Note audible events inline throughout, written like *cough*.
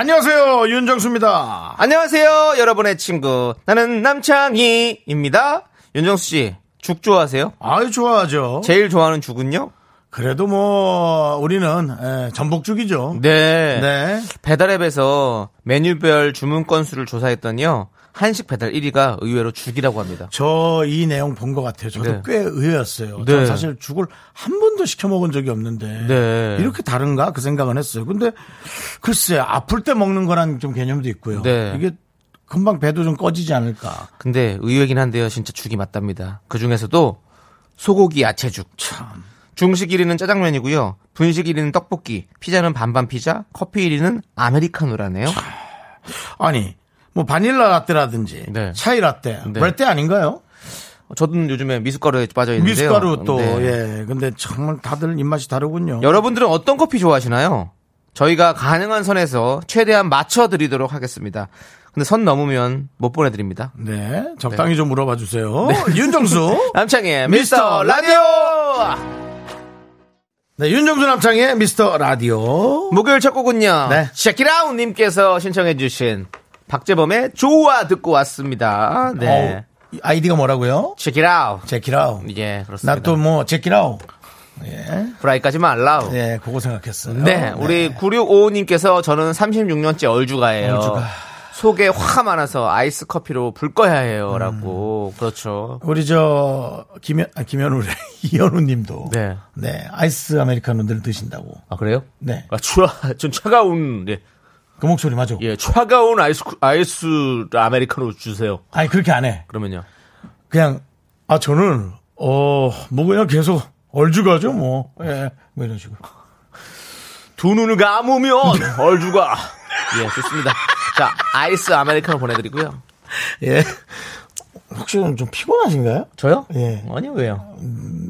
안녕하세요 윤정수입니다. 안녕하세요, 여러분의 친구. 나는 남창희입니다. 윤정수 씨, 죽 좋아하세요? 아유 좋아하죠. 제일 좋아하는 죽은요? 그래도 뭐 우리는 에, 전복죽이죠. 네. 네. 배달앱에서 메뉴별 주문 건수를 조사했더니요. 한식 배달 1위가 의외로 죽이라고 합니다. 저 이 내용 본 것 같아요. 저도 네. 꽤 의외였어요. 네. 전 사실 죽을 한 번도 시켜 먹은 적이 없는데 네. 이렇게 다른가 그 생각은 했어요. 근데 글쎄 아플 때 먹는 거란 좀 개념도 있고요. 네. 이게 금방 배도 좀 꺼지지 않을까. 근데 의외긴 한데요. 진짜 죽이 맞답니다. 그 중에서도 소고기 야채죽. 참. 중식 1위는 짜장면이고요. 분식 1위는 떡볶이. 피자는 반반 피자. 커피 1위는 아메리카노라네요. 아니 뭐 바닐라 라떼라든지 네. 차이 라떼, 네. 라떼 아닌가요? 저도 요즘에 미숫가루에 빠져 있는데요. 미숫가루 또 네. 예. 근데 정말 다들 입맛이 다르군요. 여러분들은 어떤 커피 좋아하시나요? 저희가 가능한 선에서 최대한 맞춰 드리도록 하겠습니다. 근데 선 넘으면 못 보내드립니다. 네, 적당히 좀 물어봐 주세요. 윤정수. *laughs* 남창의 미스터 라디오! 네, 윤정수 남창의 미스터 라디오. 목요일 첫 곡은요. 네. 샤키라우님께서 신청해주신 박재범의 좋아 듣고 왔습니다. 네. 어, 이 아이디가 뭐라고요? Check it out. Check it out. 예, 그렇습니다. 나 또뭐 check it out. 프라이까지 말라우. 네. 네, 그거 생각했어요. 우리 9655님께서 저는 36년째 얼주가예요. 얼주가. 속에 화가 많아서 아이스 커피로 불 꺼야 해요. 라고. 그렇죠. 우리 저 김현 아, 김현우래 *laughs* 이현우 님도 네. 네, 아이스 아메리카노 늘 드신다고. 아, 그래요? 네. 아, 추라, 좀 차가운, 네. 그 목소리 맞아. 예, 차가운 아이스, 아이스 아메리카노 주세요. 아니 그렇게 안 해. 그러면요. 그냥 아 저는 어뭐 그냥 계속 얼주가죠 뭐. 예. 뭐 이런 식으로. 두 눈을 감으면 얼주가. 예, 좋습니다. 자, 아이스 아메리카노 보내드리고요. 예. 혹시 좀 피곤하신가요? 저요? 예. 아니요, 왜요?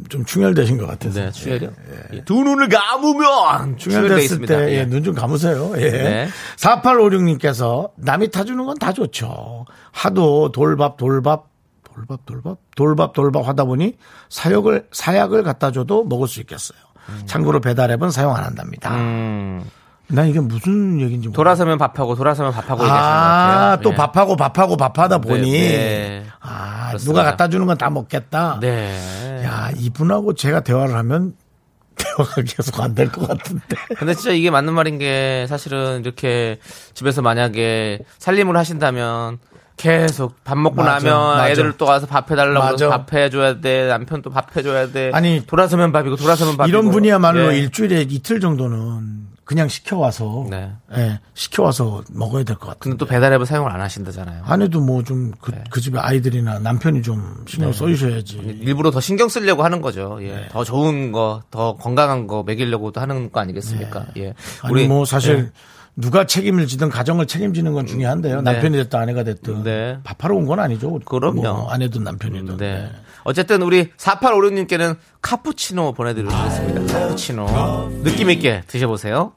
좀 충혈되신 것 같아서. 네, 충혈이요? 예, 두 눈을 감으면 충혈됐을 있습니다. 때, 예. 예, 눈 좀 감으세요. 예. 네. 4856님께서 남이 타주는 건 다 좋죠. 하도 돌밥, 돌밥, 돌밥, 돌밥, 돌밥, 돌밥 하다 보니 사역을, 사약을 갖다 줘도 먹을 수 있겠어요. 참고로 배달앱은 사용 안 한답니다. 음, 난 이게 무슨 얘기인지 모르겠어요. 돌아서면 밥하고, 돌아서면 밥하고. 아, 또 예. 밥하고 밥하고 밥하다 보니. 네. 아, 그렇습니다. 누가 갖다 주는 건 다 먹겠다. 네. 야, 이분하고 제가 대화를 하면 *laughs* 대화가 계속 안 될 것 같은데. 근데 진짜 이게 맞는 말인 게 사실은 이렇게 집에서 만약에 살림을 하신다면 계속 밥 먹고 맞아, 나면 맞아. 애들을 또 와서 밥 해달라고. 해서 밥 해줘야 돼 남편 또 밥 해줘야 돼 아니, 돌아서면 밥이고 돌아서면 밥이고 이런 분이야말로 예. 일주일에 이틀 정도는 그냥 시켜와서 네. 예, 시켜와서 먹어야 될 것 같은데. 근데 또 배달앱을 사용을 안 하신다잖아요 아내도 뭐 좀그 네. 그 집에 아이들이나 남편이 좀 신경 써주셔야지. 일부러 더 신경 쓰려고 하는 거죠 예. 네. 더 좋은 거 더 건강한 거 먹이려고도 하는 거 아니겠습니까 예. 네. 아니 뭐 사실 예. 누가 책임을 지든 가정을 책임지는 건 중요한데요. 네. 남편이 됐든 아내가 됐든 네. 밥하러 온 건 아니죠. 그럼요. 뭐 아내든 남편이든. 네. 어쨌든 우리 4856님께는 카푸치노 보내드리겠습니다. 카푸치노. 느낌 있게 드셔보세요.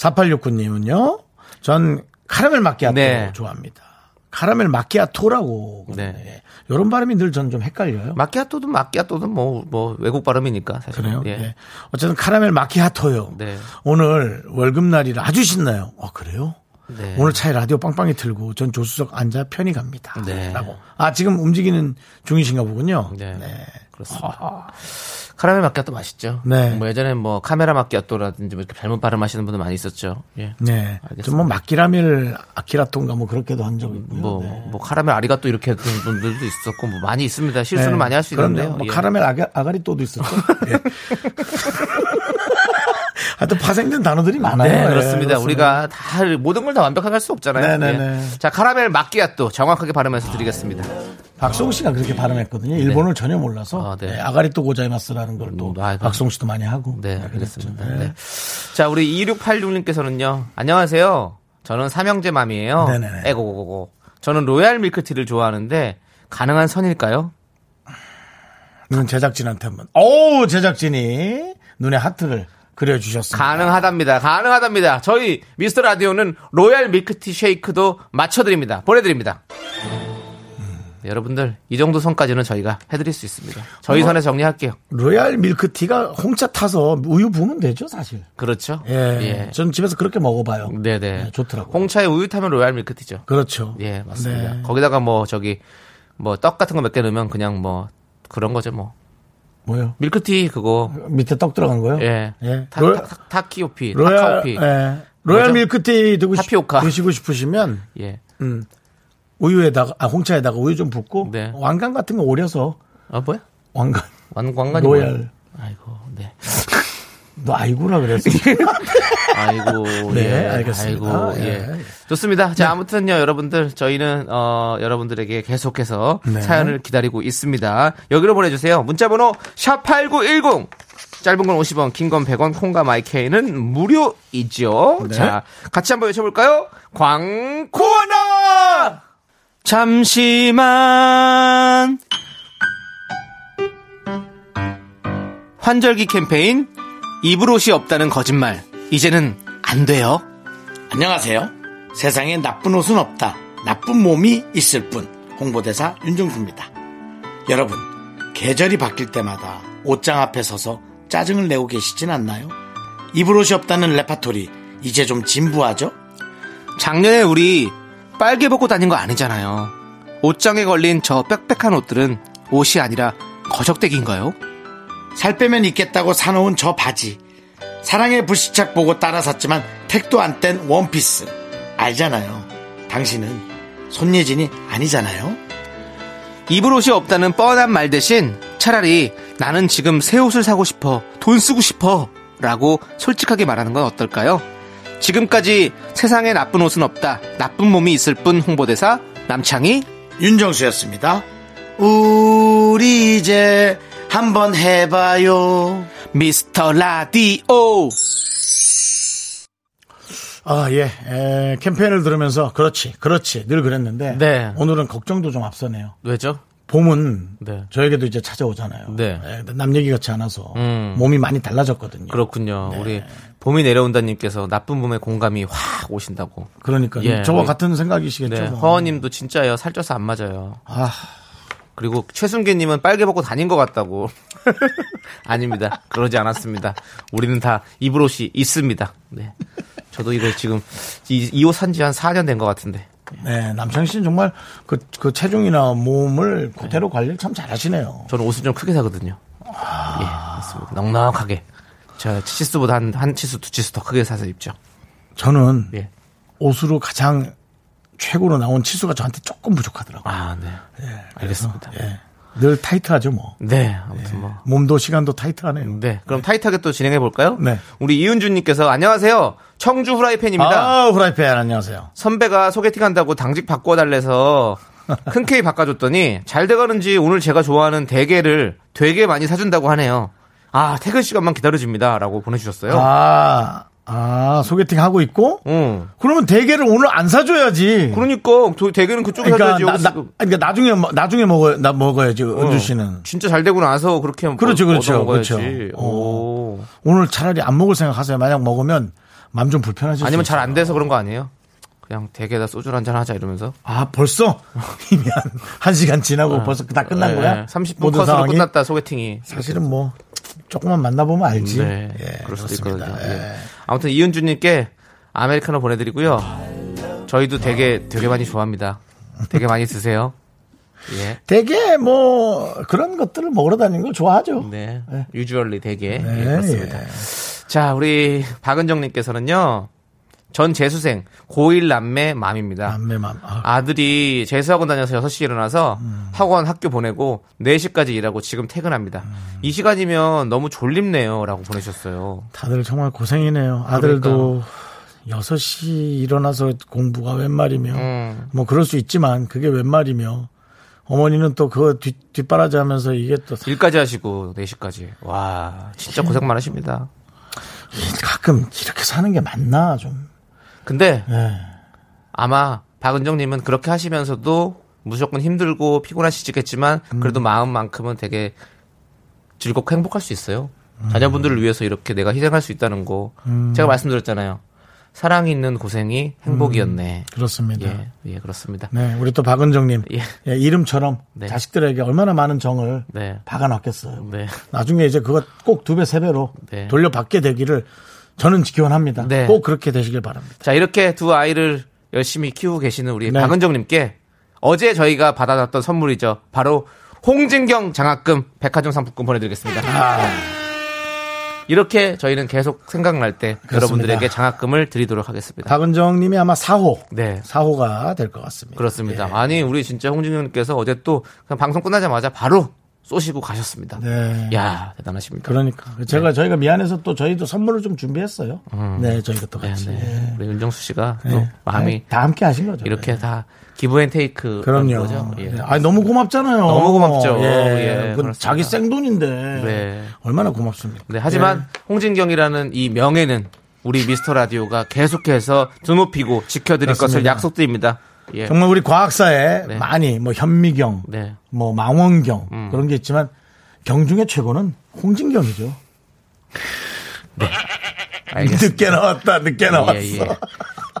4869님은요. 전 카라멜 마키아토 네. 좋아합니다. 카라멜 마키아토라고. 네. 이런 발음이 늘 전 좀 헷갈려요. 마키아토든 마키아토든 뭐, 뭐, 외국 발음이니까 사실. 그래요? 예. 네. 어쨌든 카라멜 마키아토요. 네. 오늘 월급날이라 아주 신나요. 어, 그래요? 네. 오늘 차에 라디오 빵빵히 틀고 전 조수석 앉아 편히 갑니다. 네. 라고. 아, 지금 움직이는 중이신가 보군요. 네. 그렇습니다. 카라멜 마키아토 맛있죠. 네. 뭐 예전에 뭐 카메라 마키아토라든지 뭐 이렇게 잘못 발음하시는 분들 많이 있었죠. 예. 네. 알겠습니다. 좀뭐 마키라멜 아키라토인가 뭐 그렇게도 한 적이 있고요. 뭐, 네. 뭐 카라멜 아리가또 이렇게 하는 분들도 있었고 뭐 많이 있습니다. 실수는 많이 할 수. 있는데요. 뭐 예. 카라멜 아가, 아가리또도 있었죠. *laughs* 예. 하여튼 파생된 단어들이 많아요. 네, 예, 그렇습니다. 우리가 다 모든 걸 다 완벽하게 할 수 없잖아요. 네네네. 예. 자, 카라멜 마끼아또 정확하게 발음해서 드리겠습니다. 박송 씨가 그렇게 발음했거든요. 일본을 전혀 몰라서 아, 네. 네, 아가리또 고자이마스라는 걸또 음, 아, 박송 씨도 많이 하고. 네. 알겠습니다. 네. 네. 자, 우리 2686님께서는요. 안녕하세요. 저는 삼형제 맘이에요. 네네네. 에고고고. 저는 로얄 밀크티를 좋아하는데 가능한 선일까요? 이건 제작진한테 한번. 오, 제작진이 눈에 하트를 그려주셨습니다. 가능하답니다. 가능하답니다. 저희 미스터 라디오는 로얄 밀크티 쉐이크도 맞춰드립니다. 보내드립니다. 네, 여러분들 이 정도 선까지는 저희가 해드릴 수 있습니다. 저희 어? 선에 정리할게요. 로얄 밀크티가 홍차 타서 우유 부으면 되죠, 사실. 그렇죠. 예. 전 집에서 그렇게 먹어봐요. 네네. 네, 좋더라고요. 홍차에 우유 타면 로얄 밀크티죠. 그렇죠. 예, 맞습니다. 네. 거기다가 뭐 저기 뭐 떡 같은 거 몇 개 넣으면 그냥 뭐 그런 거죠 뭐. 뭐요? 밀크티 그거 밑에 떡 들어간 거요? 예. 예. 타, 로- 타, 타, 타 키오피, 로얄, 타카오피. 예. 로얄? 밀크티 드고 싶, 타피오카. 드시고 싶으시면 예. 음, 우유에다가 아 홍차에다가 우유 좀 붓고 네. 왕관 같은 거 오려서 아 뭐야? 왕관 완 왕관이 로얄. 뭐야? 아이고, 네. 너 아이고라 그랬어. *laughs* 아이고, *laughs* 네, 예. 알겠습니다. 아이고, 예. 예. 좋습니다. 자, 아무튼요, 여러분들, 저희는, 어, 여러분들에게 계속해서 네. 사연을 기다리고 있습니다. 여기로 보내주세요. 문자번호, 샵8910. 짧은 건 50원, 긴 건 100원, 콩과 마이케이는 무료이죠. 네. 자, 같이 한번 외쳐볼까요? 광고나! 잠시만. 환절기 캠페인 입을 옷이 없다는 거짓말 이제는 안 돼요. 안녕하세요. 세상에 나쁜 옷은 없다. 나쁜 몸이 있을 뿐. 홍보대사 윤정수입니다. 여러분, 계절이 바뀔 때마다 옷장 앞에 서서 짜증을 내고 계시진 않나요? 입을 옷이 없다는 레파토리, 이제 좀 진부하죠? 작년에 우리 빨개 벗고 다닌 거 아니잖아요. 옷장에 걸린 저 빽빽한 옷들은 옷이 아니라 거적대기인가요? 살 빼면 있겠다고 사놓은 저 바지. 사랑의 불시착 보고 따라 샀지만 택도 안 뗀 원피스. 알잖아요. 당신은 손예진이 아니잖아요. 입을 옷이 없다는 뻔한 말 대신 차라리 나는 지금 새 옷을 사고 싶어 돈 쓰고 싶어 라고 솔직하게 말하는 건 어떨까요? 지금까지 세상에 나쁜 옷은 없다 나쁜 몸이 있을 뿐 홍보대사 남창희 윤정수였습니다. 우리 이제 한번 해봐요. 미스터 라디오 아, 예. 에, 캠페인을 들으면서 그렇지, 그렇지. 늘 그랬는데 네. 오늘은 걱정도 좀 앞서네요. 왜죠? 봄은 네. 저에게도 이제 찾아오잖아요. 네. 예, 근데 남 얘기 같지 않아서 음. 몸이 많이 달라졌거든요. 그렇군요. 우리 봄이 내려온다님께서 나쁜 몸의 공감이 확 오신다고. 그러니까 예, 저와 같은 생각이시겠죠. 네, 뭐. 허원님도 진짜요. 살쪄서 안 맞아요. 아, 그리고 최순계님은 빨개 벗고 다닌 것 같다고. *laughs* 아닙니다. 그러지 않았습니다. 우리는 다 입을 옷이 있습니다. 네. 저도 이거 지금 이옷 산지 한 4년 된 것 같은데. 네, 남창희 씨는 정말 그, 그 체중이나 몸을 그대로 관리를 참 잘하시네요. 저는 옷을 좀 크게 사거든요. 예, 맞습니다. 넉넉하게. 저 치수보다 한, 한 치수, 두 치수 더 크게 사서 입죠. 저는 예. 옷으로 가장 최고로 나온 치수가 저한테 조금 부족하더라고요. 아, 네. 알겠습니다. 예. 늘 타이트하죠, 뭐. 네, 아무튼 뭐. 몸도 시간도 타이트하네요. 네, 그럼 타이트하게 또 진행해 볼까요? 네. 우리 이은주님께서 안녕하세요. 청주 후라이팬입니다. 아, 후라이팬 안녕하세요. 선배가 소개팅 한다고 당직 바꿔달래서 큰 케이 바꿔줬더니 잘 돼가는지 오늘 제가 좋아하는 대게를 되게 많이 사준다고 하네요. 아 퇴근 시간만 기다려줍니다 라고 보내주셨어요. 아, 아, 소개팅 하고 있고? 응. 그러면 대게를 오늘 안 사줘야지. 그러니까 도- 대게는 그쪽에 그러니까, 사줘야지. 나, 나, 그- 그러니까 나중에, 먹- 나중에 먹어야, 나 먹어야지, 어, 은주 씨는. 진짜 잘 되고 나서 그렇게 그렇죠, 먹- 그렇죠. 그렇죠. 오. 오늘 차라리 안 먹을 생각하세요. 만약 먹으면 맘 좀 불편하실 아니면 수 잘. 안 돼서 그런 거 아니에요? 그냥 대게다 소주 한잔 하자 이러면서. 아, 벌써? *laughs* 이미 한, 한 시간 지나고 벌써 다 끝난 거야? 30분 모든 컷으로 상황이? 끝났다 소개팅이. 사실은 뭐, 조금만 만나보면 알지. 네, 예, 그럴 수도 그렇습니다. 있거든요. 예. 예. 아무튼 이은주님께 아메리카노 보내드리고요. 저희도 되게 되게 많이 좋아합니다. 되게 많이 드세요. 예, 되게 뭐, 그런 것들을 먹으러 다니는 걸 좋아하죠. 네, 유주얼리 되게 네, 예, 그렇습니다. 예. 자, 우리 박은정님께서는요. 전 재수생 고1 남매 맘입니다. 남매 맘. 아, 아들이 재수학원 다녀서 6시에 일어나서 학원 학교 보내고 4시까지 일하고 지금 퇴근합니다. 이 시간이면 너무 졸립네요. 라고 보내셨어요. 다들 정말 고생이네요. 아들도 6시 일어나서 공부가 웬 말이며, 음. 뭐 그럴 수 있지만 그게 웬 말이며, 어머니는 또 그거 뒷, 뒷바라지 하면서 이게 또 일까지 하시고 4시까지. 와, 진짜 고생 많으십니다. 가끔 이렇게 사는 게 맞나, 좀. 근데 예. 아마 박은정님은 그렇게 하시면서도 무조건 힘들고 피곤하시겠지만 그래도 마음만큼은 되게 즐겁고 행복할 수 있어요. 자녀분들을 위해서 이렇게 내가 희생할 수 있다는 거 제가 말씀드렸잖아요. 사랑이 있는 고생이 행복이었네. 그렇습니다. 예, 예, 그렇습니다. 네, 우리 또 박은정님 예. 예, 이름처럼 네. 자식들에게 얼마나 많은 정을 네. 박아놨겠어요. 네. 나중에 이제 그거 꼭 두 배, 세 배로 네. 돌려받게 되기를 저는 기원합니다. 네. 꼭 그렇게 되시길 바랍니다. 자, 이렇게 두 아이를 열심히 키우고 계시는 우리 네. 박은정님께 어제 저희가 받아놨던 선물이죠. 바로 홍진경 장학금 백화점 상품권 보내드리겠습니다. 아. 이렇게 저희는 계속 생각날 때 여러분들에게 장학금을 드리도록 하겠습니다. 박은정님이 아마 4호, 네. 4호가 될 것 같습니다. 그렇습니다. 예. 아니, 우리 진짜 홍진경님께서 어제 또 방송 끝나자마자 바로 쏘시고 가셨습니다. 네. 야 대단하십니다. 그러니까 제가 저희가 미안해서 또 저희도 선물을 좀 준비했어요. 네, 저희가 또 네, 같이. 네. 우리 윤정수 씨가 예. 또 마음이 네, 다 함께 하신 거죠. 이렇게 네. 다 기브앤테이크 그럼요. 거죠. 예. 아 너무 고맙잖아요. 너무 고맙죠. 예. 예, 그건. 자기 생돈인데 네. 얼마나 고맙습니까? 네, 하지만 홍진경이라는 이 명예는 우리 미스터 라디오가 계속해서 드높이고 지켜드릴 것을 그렇습니다. 약속드립니다. 예. 정말 우리 과학사에 네. 많이 뭐 현미경, 네. 뭐 망원경 음. 그런 게 있지만 경 중에 최고는 홍진경이죠. 알겠습니다. 늦게 나왔다, 늦게 나왔어. 예, 예.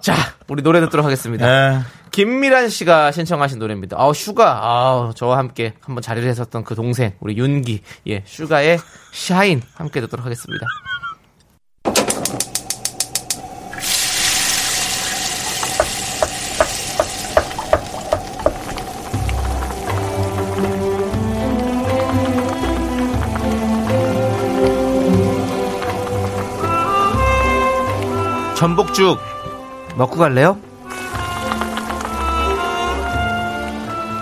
자, 우리 노래 듣도록 하겠습니다. 네. 김미란 씨가 신청하신 노래입니다. 아우, 슈가. 아우, 저와 함께 한번 자리를 했었던 그 동생, 우리 윤기. 예, 슈가의 샤인 함께 듣도록 하겠습니다. 전복죽 먹고 갈래요?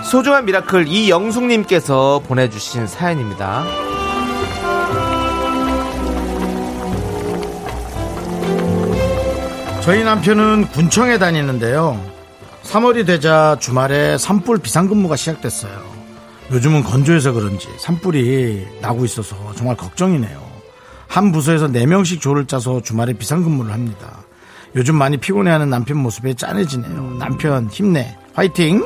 소중한 miracle 이영숙님께서 보내주신 사연입니다. 저희 남편은 군청에 다니는데요. 3월이 되자 주말에 산불 비상근무가 시작됐어요. 요즘은 건조해서 그런지 산불이 나고 있어서 정말 걱정이네요. 한 부서에서 4명씩 조를 짜서 주말에 비상근무를 합니다. 요즘 많이 피곤해하는 남편 모습에 짠해지네요. 남편 힘내. 화이팅!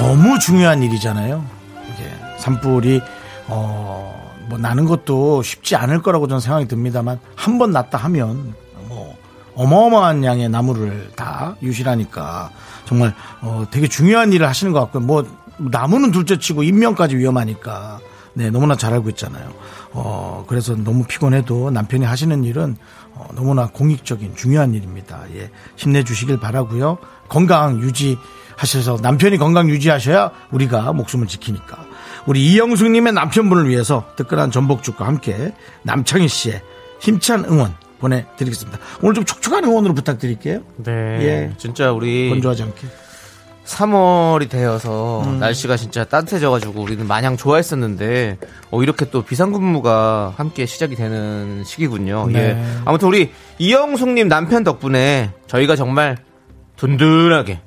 너무 중요한 일이잖아요. 이게 산불이 어, 뭐 나는 것도 쉽지 않을 거라고 저는 생각이 듭니다만 한 번 났다 하면 뭐 어마어마한 양의 나무를 다 유실하니까 정말 어, 되게 중요한 일을 하시는 것 같고요. 뭐 나무는 둘째치고 인명까지 위험하니까 네 너무나 잘 알고 있잖아요. 어 그래서 너무 피곤해도 남편이 하시는 일은 어, 너무나 공익적인 중요한 일입니다. 예 힘내주시길 바라고요. 건강 유지하셔서 남편이 건강 유지하셔야 우리가 목숨을 지키니까. 우리 이영숙님의 남편분을 위해서 뜨끈한 전복죽과 함께 남창희 씨의 힘찬 응원 보내드리겠습니다. 오늘 좀 촉촉한 응원으로 부탁드릴게요. 네. 예. 진짜 우리 건조하지 않게. 3월이 되어서 음. 날씨가 진짜 따뜻해져가지고 우리는 마냥 좋아했었는데 어, 이렇게 또 비상근무가 함께 시작이 되는 시기군요. 네. 예. 아무튼 우리 이영숙님 남편 덕분에 저희가 정말 든든하게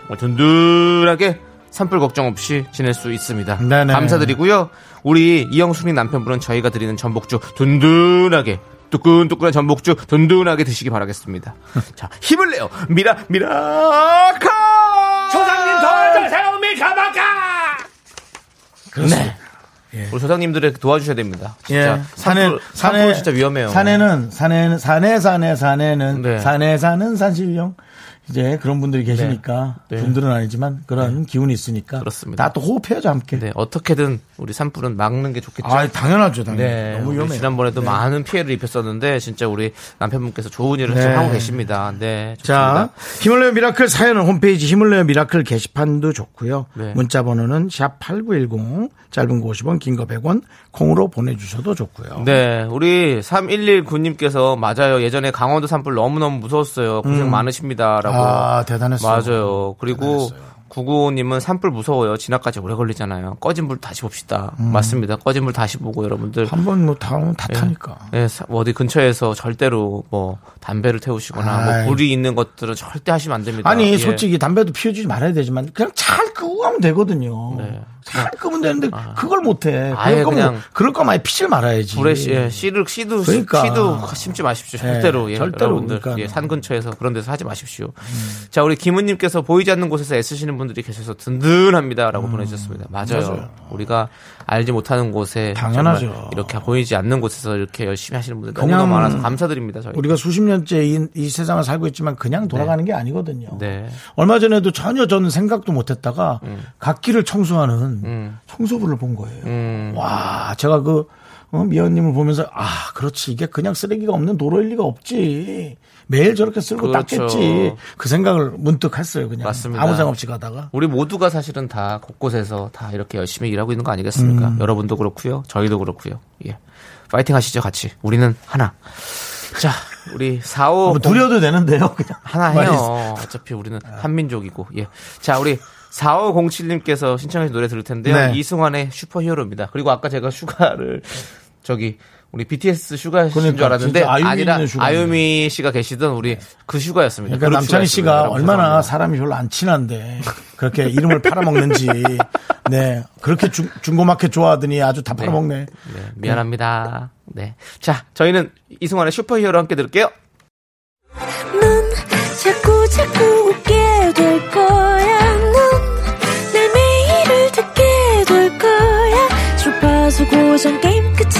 정말 든든하게 산불 걱정 없이 지낼 수 있습니다. 네네. 감사드리고요. 우리 이영숙님 남편분은 저희가 드리는 전복죽 든든하게 뜨끈뜨끈한 전복죽 든든하게 드시기 바라겠습니다. *laughs* 자, 힘을 내요. 미라 미라카! 조상님 도와주세요 미카마카 그렇습니다. 우리 조상님들의 도와주셔야 됩니다. 진짜 예. 산에, 산불 진짜 위험해요. 산에는, 산에는, 산에, 산에, 산에는, 네. 산에 사는 산신령. 이제 그런 분들이 계시니까, 네. 분들은 아니지만 그런 기운이 있으니까. 그렇습니다. 다 또 호흡해야죠, 함께. 네, 어떻게든 우리 산불은 막는 게 좋겠죠. 아, 당연하죠, 당연히. 네, 너무 우리 위험해요. 지난번에도 네. 많은 피해를 입혔었는데 진짜 우리 남편분께서 좋은 일을 네. 좀 하고 계십니다. 네, 자, 좋습니다. 힘을 내요 miracle 사연은 홈페이지 힘을 내요 miracle 게시판도 좋고요. 네. 문자 번호는 샵 8910, 짧은 거 50원, 긴 거 100원, 콩으로 보내주셔도 좋고요. 네, 우리 3119님께서 맞아요. 예전에 강원도 산불 너무 너무 무서웠어요. 고생 많으십니다라고. 아, 대단했어요. 맞아요. 그리고. 구구님은 산불 무서워요. 진화까지 오래 걸리잖아요. 꺼진 불 다시 봅시다. 음. 맞습니다. 꺼진 불 다시 보고 여러분들 한번 뭐 다음 다 타니까. 예, 사- 어디 근처에서 절대로 뭐 담배를 태우시거나 아이. 뭐 불이 있는 것들은 절대 하시면 안 됩니다. 아니 예. 솔직히 담배도 피워주지 말아야 되지만 그냥 잘 끄고 가면 되거든요. 네. 잘 끄면 되는데 그걸 못해. 아예 그럴 거면 그냥 그럴 거면 피질 말아야지. 불에 씨, 예, 씨를 씨도 그러니까. 씨도 심지 마십시오. 절대로 예, 절대로 여러분들 그러니까. 예, 산 근처에서 그런 데서 하지 마십시오. 자 우리 김은님께서 보이지 않는 곳에서 애쓰시는 분들이 계셔서 든든합니다라고 보내주셨습니다. 맞아요. 맞아요. 우리가 알지 못하는 곳에 당연하죠. 이렇게 보이지 않는 곳에서 이렇게 열심히 하시는 분들 너무나 많아서 감사드립니다. 저희. 우리가 수십 년째 이, 이 세상을 살고 있지만 그냥 돌아가는 게 아니거든요. 네. 얼마 전에도 전혀 저는 생각도 못했다가 갓길을 청소하는 음. 청소부를 본 거예요. 음. 와, 제가 그 어, 미연님을 보면서 아, 그렇지 이게 그냥 쓰레기가 없는 도로일 리가 없지. 매일 저렇게 쓸고 그렇죠. 닦겠지. 그 생각을 문득 했어요. 그냥 맞습니다. 아무 생각 없이 가다가. 우리 모두가 사실은 다 곳곳에서 다 이렇게 열심히 일하고 있는 거 아니겠습니까? 음. 여러분도 그렇고요. 저희도 그렇고요. 예. 파이팅 하시죠, 같이. 우리는 하나. 자, 우리 45뭐 두려워도 되는데요. 그냥 하나 해요. 어차피 우리는 한민족이고. 예. 자, 우리 4507님께서 신청해서 노래 들을 텐데요. 네. 이승환의 슈퍼히어로입니다. 그리고 아까 제가 슈가를 저기 우리 BTS 슈가신 그러니까, 줄 알았는데 아유미 아니라. 아유미 씨가 계시던 우리 그 슈가였습니다. 그러니까 그룹 남창희. 씨가 얼마나 죄송합니다. 사람이 별로 안 친한데 그렇게 이름을 팔아먹는지 네 그렇게 중, 중고마켓 좋아하더니 아주 다 팔아먹네. 네, 미안합니다. 네. 자, 저희는 이승환의 슈퍼히어로 함께 들을게요. 넌 자꾸 자꾸 웃게 될 거야. 넌내 매일을 듣게 될 거야. 주파수 고정 게임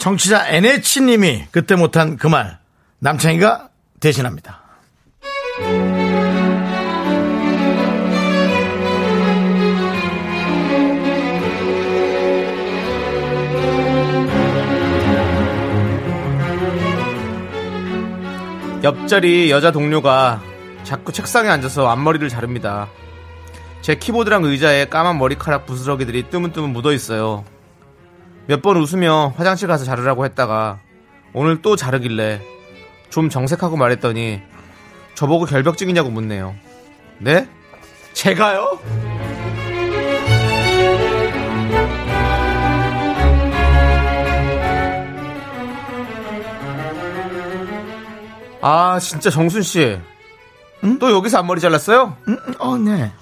청취자 NH님이 그때 못한 그 말 남창희가 대신합니다. 옆자리 여자 동료가 자꾸 책상에 앉아서 앞머리를 자릅니다. 제 키보드랑 의자에 까만 머리카락 부스러기들이 뜨문뜨문 묻어 있어요. 몇 번 웃으며 화장실 가서 자르라고 했다가 오늘 또 자르길래 좀 정색하고 말했더니 저보고 결벽증이냐고 묻네요. 네? 제가요? 아 진짜 정순 씨. 또 여기서 앞머리 잘랐어요? 어, 네.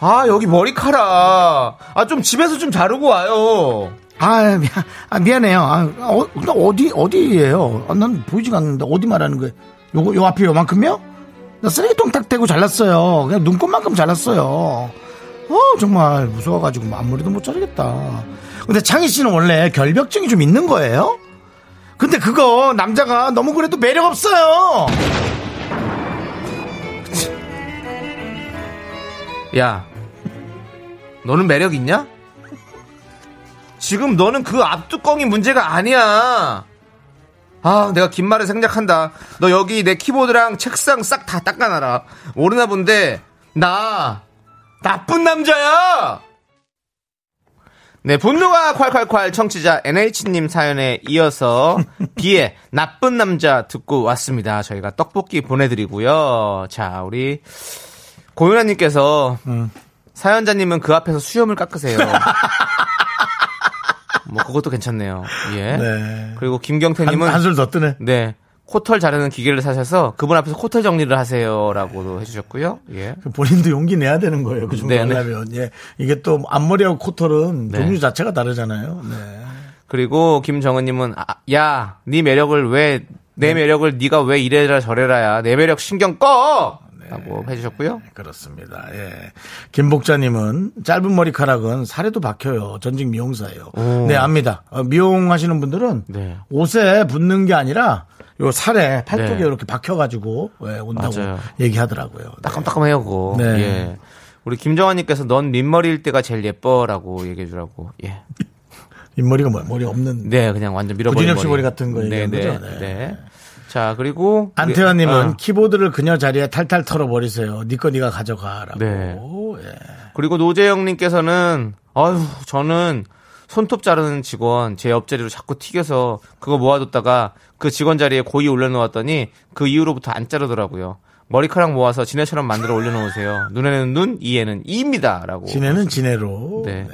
아 여기 머리카락. 아 좀 집에서 좀 자르고 와요. 아, 미안, 아, 미안해요. 아, 어, 나 어디, 어디예요? 아, 난 보이지가 않는데, 어디 말하는 거예요? 요거, 요 앞에 요만큼요? 나 쓰레기통 딱 대고 잘랐어요. 그냥 눈곱만큼 잘랐어요. 어, 정말 무서워가지고 앞머리도 못 자르겠다. 근데 창희 씨는 원래 결벽증이 좀 있는 거예요? 근데 그거 남자가 너무 그래도 매력 없어요. 야, 너는 매력 있냐? 지금 너는 그 앞뚜껑이 문제가 아니야. 아, 내가 긴 말을 생략한다. 너 여기 내 키보드랑 책상 싹 다 닦아놔라. 모르나 본데, 나, 나쁜 남자야! 네, 분노가 콸콸콸 청취자 NH님 사연에 이어서 비의 *laughs* 나쁜 남자 듣고 왔습니다. 저희가 떡볶이 보내드리고요. 자, 우리 고윤아님께서 사연자님은 그 앞에서 수염을 깎으세요. *laughs* 뭐 그것도 괜찮네요. 예. 네. 그리고 한, 김경태님은 한술 더 뜨네. 네 코털 자르는 기계를 사셔서 그분 앞에서 코털 정리를 하세요라고도 해주셨고요. 예. 본인도 용기 내야 되는 거예요. 그 정도 네, 네. 예. 이게 또 앞머리하고 코털은 네. 종류 자체가 다르잖아요. 네. 그리고 김정은님은 아, 야, 네 매력을 왜 내 매력을 네가 왜 이래라 저래라야 내 매력 신경 꺼. 라고 해주셨고요. 그렇습니다. 예. 김복자님은 짧은 머리카락은 살에도 박혀요. 전직 미용사예요. 네, 압니다. 어, 미용하시는 분들은 네. 옷에 붙는 게 아니라 요 살에 팔뚝에 네. 이렇게 박혀가지고 예, 온다고 맞아요. 얘기하더라고요. 네. 따끔따끔해요, 그거. 네. 예. 우리 김정환님께서 넌 민머리일 때가 제일 예뻐라고 얘기해 주라고. 예. *laughs* 윗머리가 뭐야? 머리 없는. 네, 그냥 완전 밀어버린 고진혁 씨 머리 같은 거 네, 얘기하는 네, 거죠? 네. 네. 자, 그리고 안태환님은 어, 키보드를 그녀 자리에 탈탈 털어버리세요. 니거 니가 가져가라고. 네. 예. 그리고 노재영님께서는 아유 저는 손톱 자르는 직원 제 옆자리로 자꾸 튀겨서 그거 모아뒀다가 그 직원 자리에 고이 올려놓았더니 그 이후로부터 안 자르더라고요. 머리카락 모아서 지네처럼 만들어 올려놓으세요. 눈에는 눈, 이에는 이입니다라고. 지네는 지네로. 네.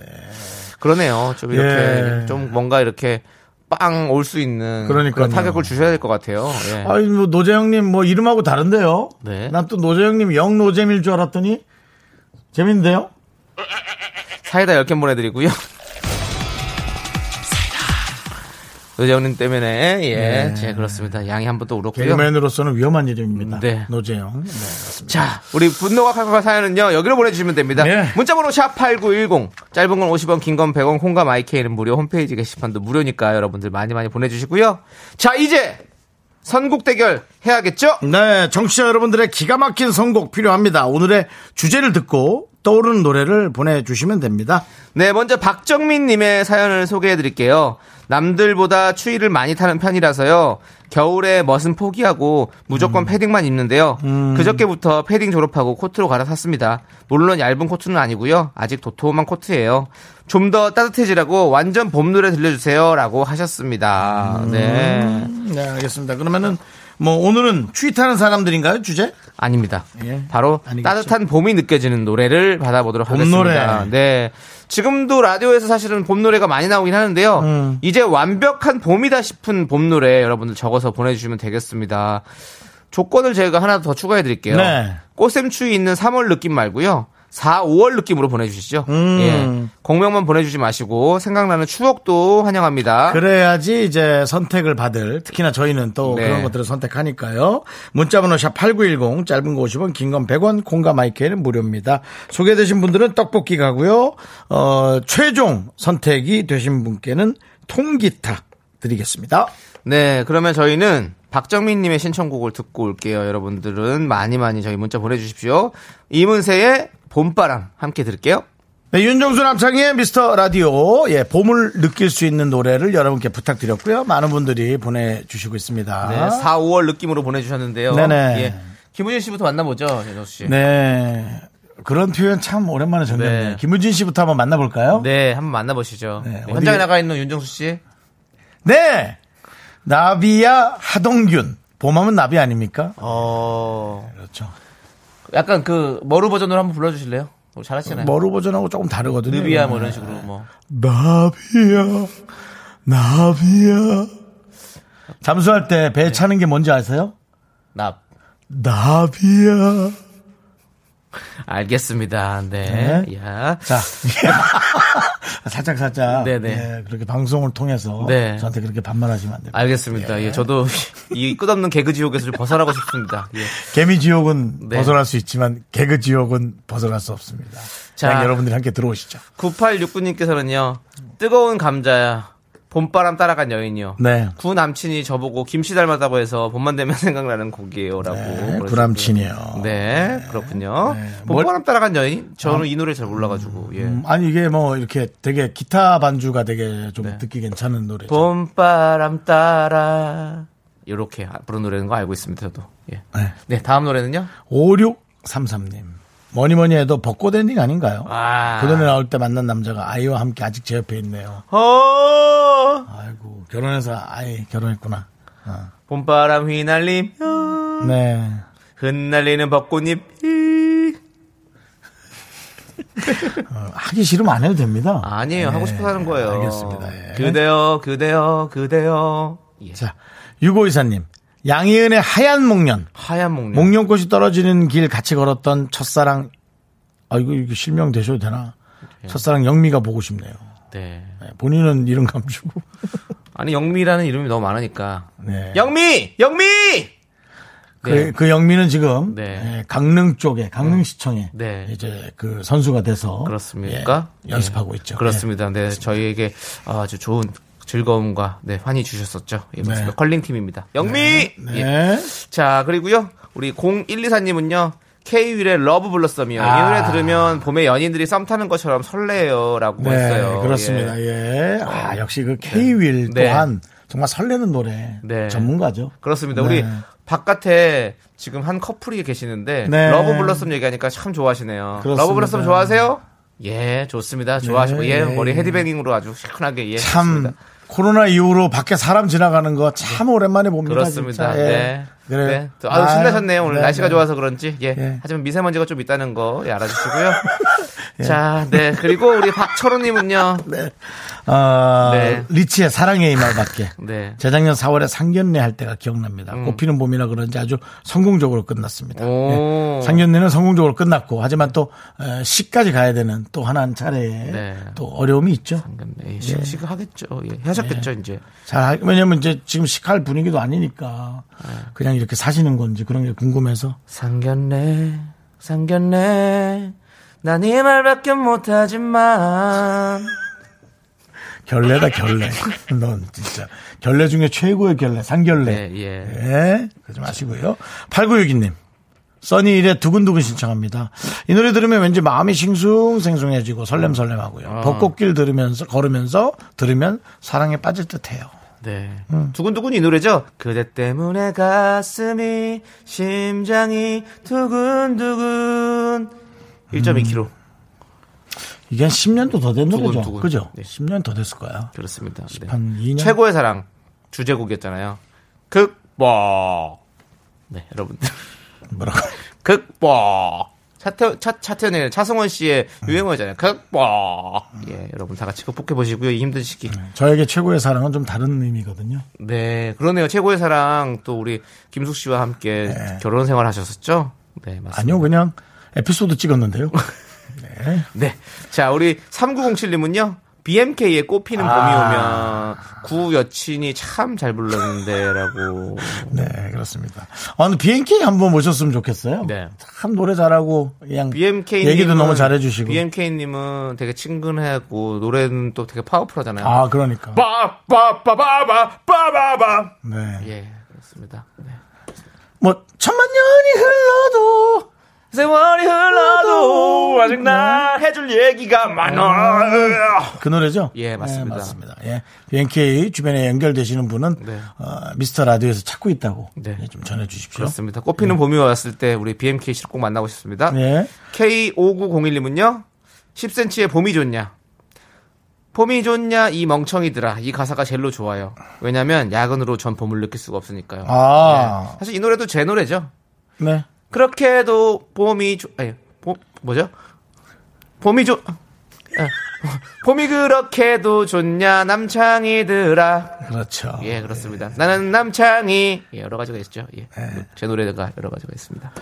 그러네요. 좀 이렇게 예. 좀 뭔가 이렇게 빵 올 수 있는 그러니까요. 그런 타격을 주셔야 될 것 같아요. 예. 아니, 뭐, 노재영님 뭐 이름하고 다른데요? 네. 난 또 노재영님 영 노잼일 줄 알았더니 재밌는데요? 사이다 10개 보내드리고요. 노재영님 때문에 예, 네. 제 그렇습니다. 양이 한번 또 울었고요. 개그맨으로서는 위험한 이름입니다. 네. 노재영. 네, 그렇습니다. 자, 우리 분노가 칼칼 사연은요, 여기로 보내주시면 됩니다. 네. 문자번호 샵 8910, 짧은 건 50원, 긴 건 100원, 콩과 마이케이는 무료, 홈페이지 게시판도 무료니까 여러분들 많이 많이 보내주시고요. 자, 이제 선곡 대결 해야겠죠? 네, 정치자 여러분들의 기가 막힌 선곡 필요합니다. 오늘의 주제를 듣고 떠오르는 노래를 보내주시면 됩니다. 네, 먼저 박정민님의 사연을 소개해 드릴게요. 남들보다 추위를 많이 타는 편이라서요. 겨울에 멋은 포기하고 무조건 패딩만 입는데요. 그저께부터 패딩 졸업하고 코트로 갈아탔습니다. 물론 얇은 코트는 아니고요. 아직 도톰한 코트예요. 좀 더 따뜻해지라고 완전 봄 노래 들려주세요라고 하셨습니다. 네, 네, 알겠습니다. 그러면은 뭐 오늘은 추위 타는 사람들인가요, 주제? 아닙니다. 예. 바로 아니겠죠. 따뜻한 봄이 느껴지는 노래를 받아보도록 봄 하겠습니다. 노래. 네. 지금도 라디오에서 사실은 봄 노래가 많이 나오긴 하는데요. 음. 이제 완벽한 봄이다 싶은 봄 노래 여러분들 적어서 보내주시면 되겠습니다. 조건을 제가 하나 더 추가해 드릴게요. 네. 꽃샘추위 있는 3월 느낌 말고요. 4, 5월 느낌으로 보내주시죠. 음. 예. 공명만 보내주지 마시고 생각나는 추억도 환영합니다. 그래야지 이제 선택을 받을 특히나 저희는 또 네. 그런 것들을 선택하니까요. 문자번호 샵 8910 짧은 거 50원 긴 건 100원 콩과 마이크는 무료입니다. 소개되신 분들은 떡볶이 가고요. 어, 최종 선택이 되신 분께는 통기타 드리겠습니다. 네, 그러면 저희는 박정민님의 신청곡을 듣고 올게요. 여러분들은 많이 많이 저희 문자 보내주십시오. 이문세의 봄바람 함께 들을게요. 네, 윤정수 남창희의 미스터 라디오. 예, 봄을 느낄 수 있는 노래를 여러분께 부탁드렸고요. 많은 분들이 보내주시고 있습니다. 네, 4, 5월 느낌으로 보내주셨는데요. 네네. 예. 김우진 씨부터 만나보죠, 제노수 씨. 네. 그런 표현 참 오랜만에 전했네요. 네. 김우진 씨부터 한번 만나볼까요? 네, 한번 만나보시죠. 네, 네, 현장에 나가 있는 윤정수 씨. 네! 나비야 하동균. 봄하면 나비 아닙니까? 어, 그렇죠. 약간 그 머루 버전으로 한번 불러주실래요? 우리 잘하시잖아요. 머루 버전하고 조금 다르거든요. 느비야 뭐 이런 식으로 뭐. 나비야, 나비야. 잠수할 때 배 차는 게 뭔지 아세요? 납. 나비야. 알겠습니다. 네. 네. 야. 자, *laughs* 살짝 살짝. 네네. 예, 그렇게 방송을 통해서 네. 저한테 그렇게 반말하시면 안 됩니다. 알겠습니다. 예, 저도 이 끝없는 개그 지옥에서 좀 벗어나고 싶습니다. 예. 개미 지옥은 네. 벗어날 수 있지만 개그 지옥은 벗어날 수 없습니다. 자. 자, 여러분들이 함께 들어오시죠. 9869님께서는요, 뜨거운 감자야, 봄바람 따라간 여인이요. 네. 구 남친이 저보고 김씨 닮았다고 해서 봄만 되면 *laughs* 생각나는 곡이에요. 라고. 네, 그러시고요. 구람친이요. 네, 그렇군요. 네. 봄바람 따라간 여인? 저는 이 노래 잘 몰라가지고, 예. 음, 아니 이게 뭐 이렇게 되게 기타 반주가 되게 좀 네. 듣기 괜찮은 노래죠. 봄바람 따라. 요렇게 부른 노래는 거 알고 있습니다, 저도. 예. 네. 네, 다음 노래는요? 5633님. 뭐니 뭐니 해도 벚꽃 엔딩 아닌가요? 아. 그 노래 나올 때 만난 남자가 아이와 함께 아직 제 옆에 있네요. 어, 아이고 결혼해서 아이 결혼했구나. 어. 봄바람 휘날리며 네. 흩날리는 벚꽃잎이 어, 하기 싫으면 안 해도 됩니다. 아니에요. 하고 싶어서 하는 거예요. 알겠습니다. 예. 그대여, 그대여, 그대여. 예. 자, 유고이사님. 양희은의 하얀 목련. 하얀 목련. 목련꽃이 떨어지는 길 같이 걸었던 첫사랑. 아이고, 이거 실명 되셔도 되나? 첫사랑 영미가 보고 싶네요. 네. 네, 본인은 이름 감추고. *laughs* 아니, 영미라는 이름이 너무 많으니까. 네. 영미! 영미! 그, 네. 그 영미는 지금 네. 예, 강릉 쪽에 강릉시청에 네. 이제 그 선수가 돼서 그렇습니까? 예, 연습하고 예. 있죠. 그렇습니다. 네. 저희에게 아주 좋은 즐거움과 네, 환희 주셨었죠. 예, 맞습니다. 네. 컬링 팀입니다. 영미! 예. 예. 네. 자, 그리고요. 우리 0124님은요. K-윌의 Love Blossom이요. 이 아. 노래 들으면 봄에 연인들이 썸 타는 것처럼 설레요라고 네, 했어요. 그렇습니다. 예. 예. 아, 역시 그 K-윌 네. 또한 정말 설레는 노래 네. 전문가죠. 그렇습니다. 네. 우리 바깥에 지금 한 커플이 계시는데 네. Love Blossom 얘기하니까 참 좋아하시네요. 그렇습니다. Love Blossom 좋아하세요? 예, 좋습니다. 좋아하시고 네, 예, 네, 머리 예. 헤드뱅잉으로 아주 시원하게 예. 참 좋습니다. 코로나 이후로 밖에 사람 지나가는 거 참 오랜만에 봅니다. 그렇습니다. 진짜. 예. 네. 그래요. 네. 또 아유, 신나셨네요. 오늘 네, 날씨가 네. 좋아서 그런지. 예. 예. 하지만 미세먼지가 좀 있다는 거 예, 알아주시고요. *laughs* 자, 네. 그리고 우리 박철호님은요. *laughs* 네. 어, 네. 리치의 사랑의 이말밖에. *laughs* 네. 재작년 4월에 상견례 할 때가 기억납니다. 꽃피는 봄이라 그런지 아주 성공적으로 끝났습니다. 음. 오. 예. 상견례는 성공적으로 끝났고 하지만 또 어, 시까지 가야 되는 또 하나 차례에 네. 또 어려움이 있죠. 예, 시, 시가 하겠죠. 예. 하셨겠죠, 이제. 잘 하- 왜냐면 이제 지금 시할 분위기도 아니니까 그냥 이렇게 사시는 건지 그런 게 궁금해서 상견례, 상견례. 난 이 말밖에 못하지만. 결례다 결례. *laughs* 넌 진짜 결례 중에 최고의 결례 상결례. 네, 예. 예, 그러지 마시고요. 8962님. 써니일의 두근두근 신청합니다. 이 노래 들으면 왠지 마음이 싱숭생숭해지고 설렘설렘하고요. 아. 벚꽃길 들으면서 걸으면서 들으면 사랑에 빠질 듯해요. 네. 음. 두근두근 이 노래죠? 그대 때문에 가슴이, 심장이 두근두근. 1.2km. 이게 한 10년도 더된 노래죠. 두근두근. 그죠? 네. 10년 더 됐을 거야. 그렇습니다. 네. 한 2년. 최고의 사랑. 주제곡이었잖아요. 극복. 네, 여러분들. 뭐라고? *laughs* 극복. 차태, 차, 차태현의 차승원 씨의 유행어잖아요. 극복. 예, 여러분 다 같이 극복해 보시고요. 이 힘든 시기. 저에게 최고의 사랑은 좀 다른 의미거든요. 네, 그러네요. 최고의 사랑 또 우리 김숙 씨와 함께 결혼 생활 하셨었죠? 네, 맞습니다. 아니요, 그냥 에피소드 찍었는데요. *laughs* 네. 자, 우리 3907님은요. BMK의 꽃피는 봄이 아. 오면 구 여친이 참 잘 불렀는데라고. *laughs* 네, 그렇습니다. 아, 근데 BNK 한번 모셨으면 좋겠어요. 네. 참 노래 잘하고 그냥 BMK 얘기도 너무 잘해 주시고. BMK님은 되게 친근하고 노래는 또 되게 파워풀하잖아요. 아, 그러니까. 빠빠빠바바 빠바바. 네. 예, 그렇습니다. 네. 뭐 천만 년이 흘러도 세월이 흘러도 아직 나 해줄 얘기가 많아. 그 노래죠? 예, 맞습니다. 네, 맞습니다. 예. BNK 주변에 연결되시는 분은 네. 어, 미스터 라디오에서 찾고 있다고 네. 예, 좀 전해 주십시오. 그렇습니다. 꽃피는 봄이 왔을 때 우리 BMK 씨를 꼭 만나고 싶습니다. 네. K5901님은요. 10cm의 봄이 좋냐? 봄이 좋냐 이 멍청이들아 이 가사가 제일로 좋아요. 왜냐면 야근으로 전 봄을 느낄 수가 없으니까요. 아. 예. 사실 이 노래도 제 노래죠. 네. 그렇게 해도 봄이 좋 아니 봄 뭐죠? 봄이 좋 아, 봄이 그렇게도 좋냐 남창이들아 그렇죠. 예 그렇습니다 나는 남창이 예, 여러 가지가 있죠 예. 제 노래가 여러 가지가 있습니다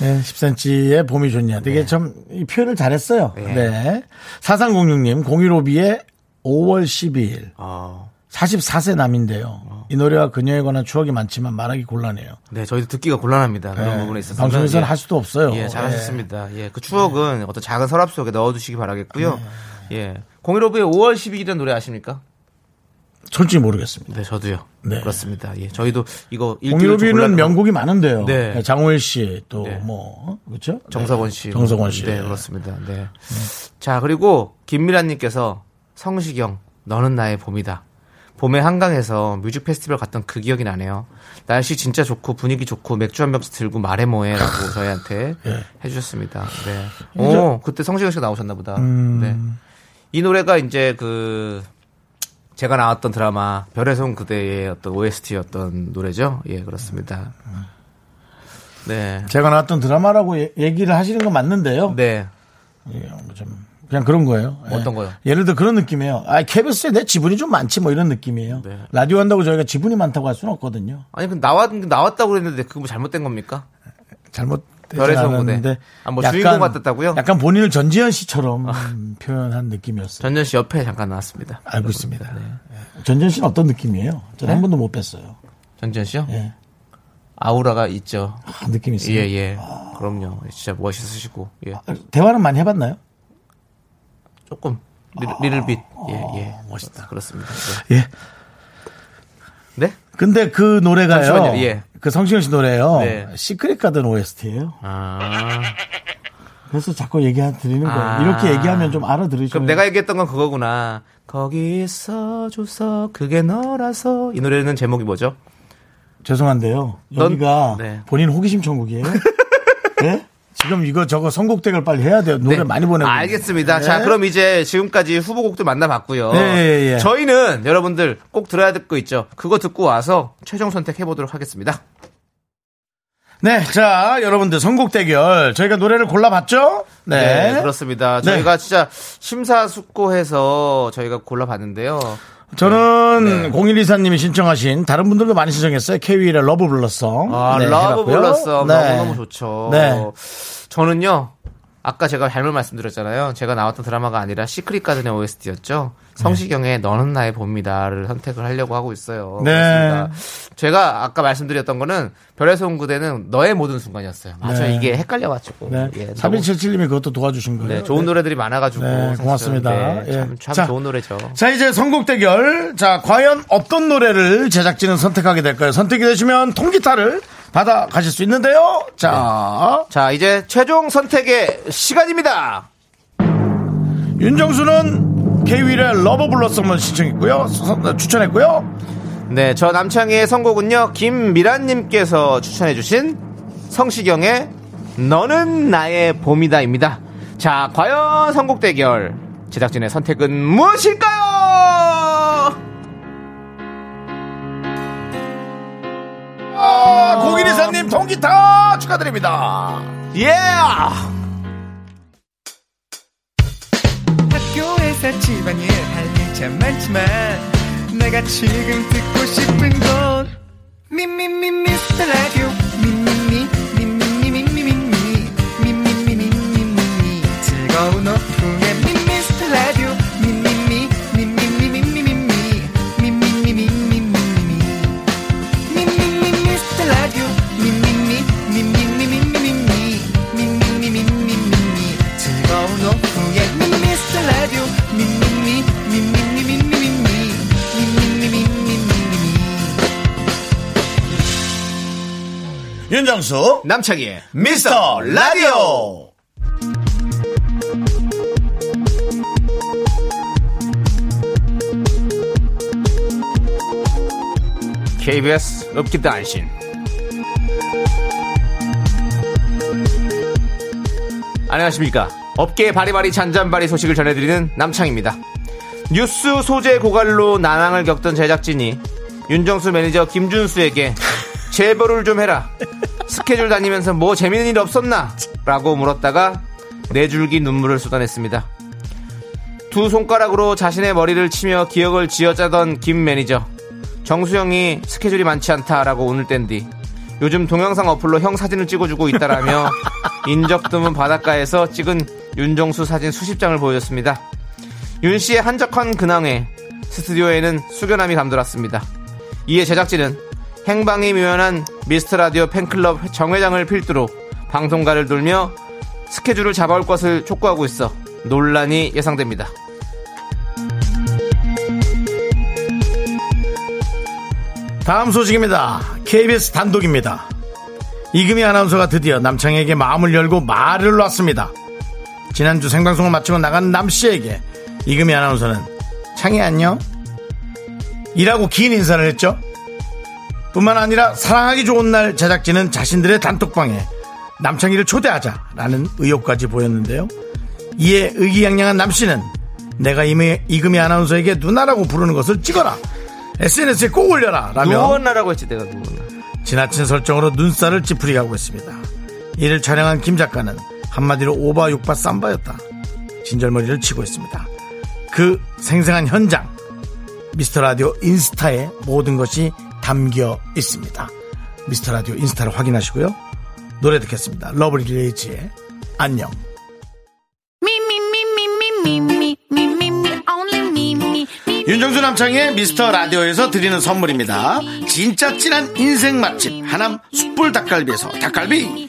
네, 10cm의 봄이 좋냐. 되게 참, 이 표현을 잘했어요. 네. 네. 4306님, 015B의 5월 12일. 어, 44세 남인데요. 이 노래와 그녀에 관한 추억이 많지만 말하기 곤란해요. 네 저희도 듣기가 곤란합니다 그런 네. 부분에 있어서 방송에서는 할 수도 없어요. 예 잘하셨습니다 예 그 추억은 어떤 작은 서랍 속에 넣어두시기 바라겠고요 네. 예 015부의 5월 12일이라는 노래 아십니까? 솔직히 모르겠습니다. 네 저도요 네. 그렇습니다 예 저희도 이거 읽기로 좀 015B는 곤란한 명곡이 많은데요. 네. 장호일 씨, 또 네. 뭐, 그렇죠? 정석원 씨. 정석원 씨. 네, 그렇습니다. 네. 자, 그리고 김미란님께서 성시경, 너는 나의 봄이다. 봄에 한강에서 뮤직 페스티벌 갔던 그 기억이 나네요. 날씨 진짜 좋고 분위기 좋고 맥주 한 병씩 들고 말해 뭐해라고 *laughs* 저희한테 예. 해주셨습니다. 네. 오, 그때 성시경 씨가 나오셨나 보다. 음. 네. 이 노래가 이제 그 제가 나왔던 드라마 별의 손 그대의 어떤 OST였던 노래죠. 예, 그렇습니다. 네. 제가 나왔던 드라마라고 예- 얘기를 하시는 건 맞는데요. 네. 예, 뭐좀 그냥 그런 거예요. 예. 어떤 거요? 예를 들어 그런 느낌이에요. 아, KBS에 내 지분이 좀 많지 뭐 이런 느낌이에요. 네. 라디오 한다고 저희가 지분이 많다고 할 수는 없거든요. 아니 그 나왔 나왔다고 그랬는데 그거 뭐 잘못된 겁니까? 잘못 않았는데 무대. 아, 뭐 주인공 같았다고요? 약간 본인을 전지현 씨처럼 음, 표현한 느낌이었어요. 전전 씨 옆에 잠깐 나왔습니다. 알고 있습니다. 예. 전지현 씨는 어떤 느낌이에요? 저는 네? 한 번도 못 뵀어요. 전전 씨요? 예. 아우라가 있죠. 아, 느낌이 있어요. 예, 예. 그럼요. 진짜 멋있으시고. 예. 대화는 많이 해봤나요? 조금 리를, 리를 빛. 예, 예. 멋있다. 그렇습니다. 예. 네? 네? 근데 그 노래가요. 잠시만요, 예. 그 성시경 씨 노래요. 네. 시크릿 가든 OST예요. 아. 그래서 자꾸 얘기 드리는 거예요. 아. 이렇게 얘기하면 좀 알아들으시죠. 그럼 내가 얘기했던 건 그거구나. 거기 있어줘서 그게 너라서 이 노래는 제목이 뭐죠? 죄송한데요. 넌- 여기가 네. 본인 호기심 천국이에요. 네? *laughs* 지금 이거 저거 선곡대를 빨리 해야 돼요. 노래 네. 많이 보내고. 알겠습니다. 네. 자, 그럼 이제 지금까지 후보곡들 만나봤고요. 네, 예, 예. 저희는 여러분들 꼭 들어야 될 거 있죠. 그거 듣고 와서 최종 선택해 보도록 하겠습니다. 네, 자, 여러분들 선곡 대결. 저희가 노래를 골라봤죠? 네, 네. 그렇습니다. 네. 저희가 진짜 심사숙고해서 저희가 골라봤는데요. 저는 네. 0124님이 신청하신 다른 분들도 많이 신청했어요. 케이윌의 Love Blossom. 아, 네, Love. 불렀어. 네. 너무너무 좋죠. 네. 저는요, 아까 제가 잘못 말씀드렸잖아요. 제가 나왔던 드라마가 아니라 시크릿 가든의 OST였죠. 성시경의 너는 나의 봄이다를 선택을 하려고 하고 있어요. 네. 그렇습니다. 제가 아까 말씀드렸던 거는 별에서 온 그대는 너의 모든 순간이었어요. 맞아요. 네. 이게 헷갈려가지고. 네. 예, 너무- 3177님이 그것도 도와주신 거예요. 네, 좋은 노래들이 많아가지고. 네. 고맙습니다. 네, 참, 예. 참 자. 좋은 노래죠. 자, 이제 선곡 대결. 자, 과연 어떤 노래를 제작진은 선택하게 될까요? 선택이 되시면 통기타를 받아 가실 수 있는데요. 자, 자, 이제 최종 선택의 시간입니다. 윤정수는 케이윌의 Love Blossom을 신청했고요. 선- 추천했고요. 네, 저 남창희의 선곡은요, 김미란님께서 추천해주신 성시경의 너는 나의 봄이다입니다. 자, 과연 선곡 대결. 제작진의 선택은 무엇일까요? 아, 고기리사님 통기타 축하드립니다. 예! 학교에서 집안일 할일참 많지만 내가 지금 듣고 싶은 건 미미미 미스터 라디오 윤정수, 남창희의 미스터 라디오. KBS 업기다 안신. 안녕하십니까. 업계의 바리바리 잔잔바리 소식을 전해드리는 남창입니다. 뉴스 소재 고갈로 난항을 겪던 제작진이 윤정수 매니저 김준수에게 *laughs* 제보를 좀 해라. 스케줄 다니면서 뭐 재밌는 일 없었나? 라고 물었다가 네 줄기 눈물을 쏟아냈습니다. 두 손가락으로 자신의 머리를 치며 기억을 쥐어짜던 김 매니저. 정수 형이 스케줄이 많지 않다라고 운을 뗀 뒤 요즘 동영상 어플로 형 사진을 찍어주고 있다라며 *laughs* 인적 드문 바닷가에서 찍은 윤정수 사진 수십 장을 보여줬습니다. 윤 씨의 한적한 근황에 스튜디오에는 숙연함이 감돌았습니다. 이에 제작진은 행방이 묘연한 미스터 라디오 팬클럽 정회장을 필두로 방송가를 돌며 스케줄을 잡아올 것을 촉구하고 있어 논란이 예상됩니다. 다음 소식입니다. KBS 단독입니다. 이금희 아나운서가 드디어 남창에게 마음을 열고 말을 놨습니다. 지난주 생방송을 마치고 나간 남 씨에게 이금희 아나운서는 창이 안녕? 이라고 긴 인사를 했죠. 뿐만 아니라 사랑하기 좋은 날 제작진은 자신들의 단톡방에 남창희를 초대하자라는 의혹까지 보였는데요. 이에 의기양양한 남 씨는 내가 이미 이금희 아나운서에게 누나라고 부르는 것을 찍어라. SNS에 꼭 올려라. 라며 누워나라고 했지 내가 누워나. 지나친 설정으로 눈살을 찌푸리게 하고 있습니다. 이를 촬영한 김 작가는 한마디로 오바 육바 쌈바였다. 진절머리를 치고 있습니다. 그 생생한 현장 미스터 라디오 인스타에 모든 것이 담겨 있습니다. 미스터 라디오 인스타를 확인하시고요. 노래 듣겠습니다. 러블리즈의 안녕. 윤정수 남창희의 미스터 라디오에서 드리는 선물입니다. 진짜 찐한 인생 맛집 하남 숯불 닭갈비에서 닭갈비.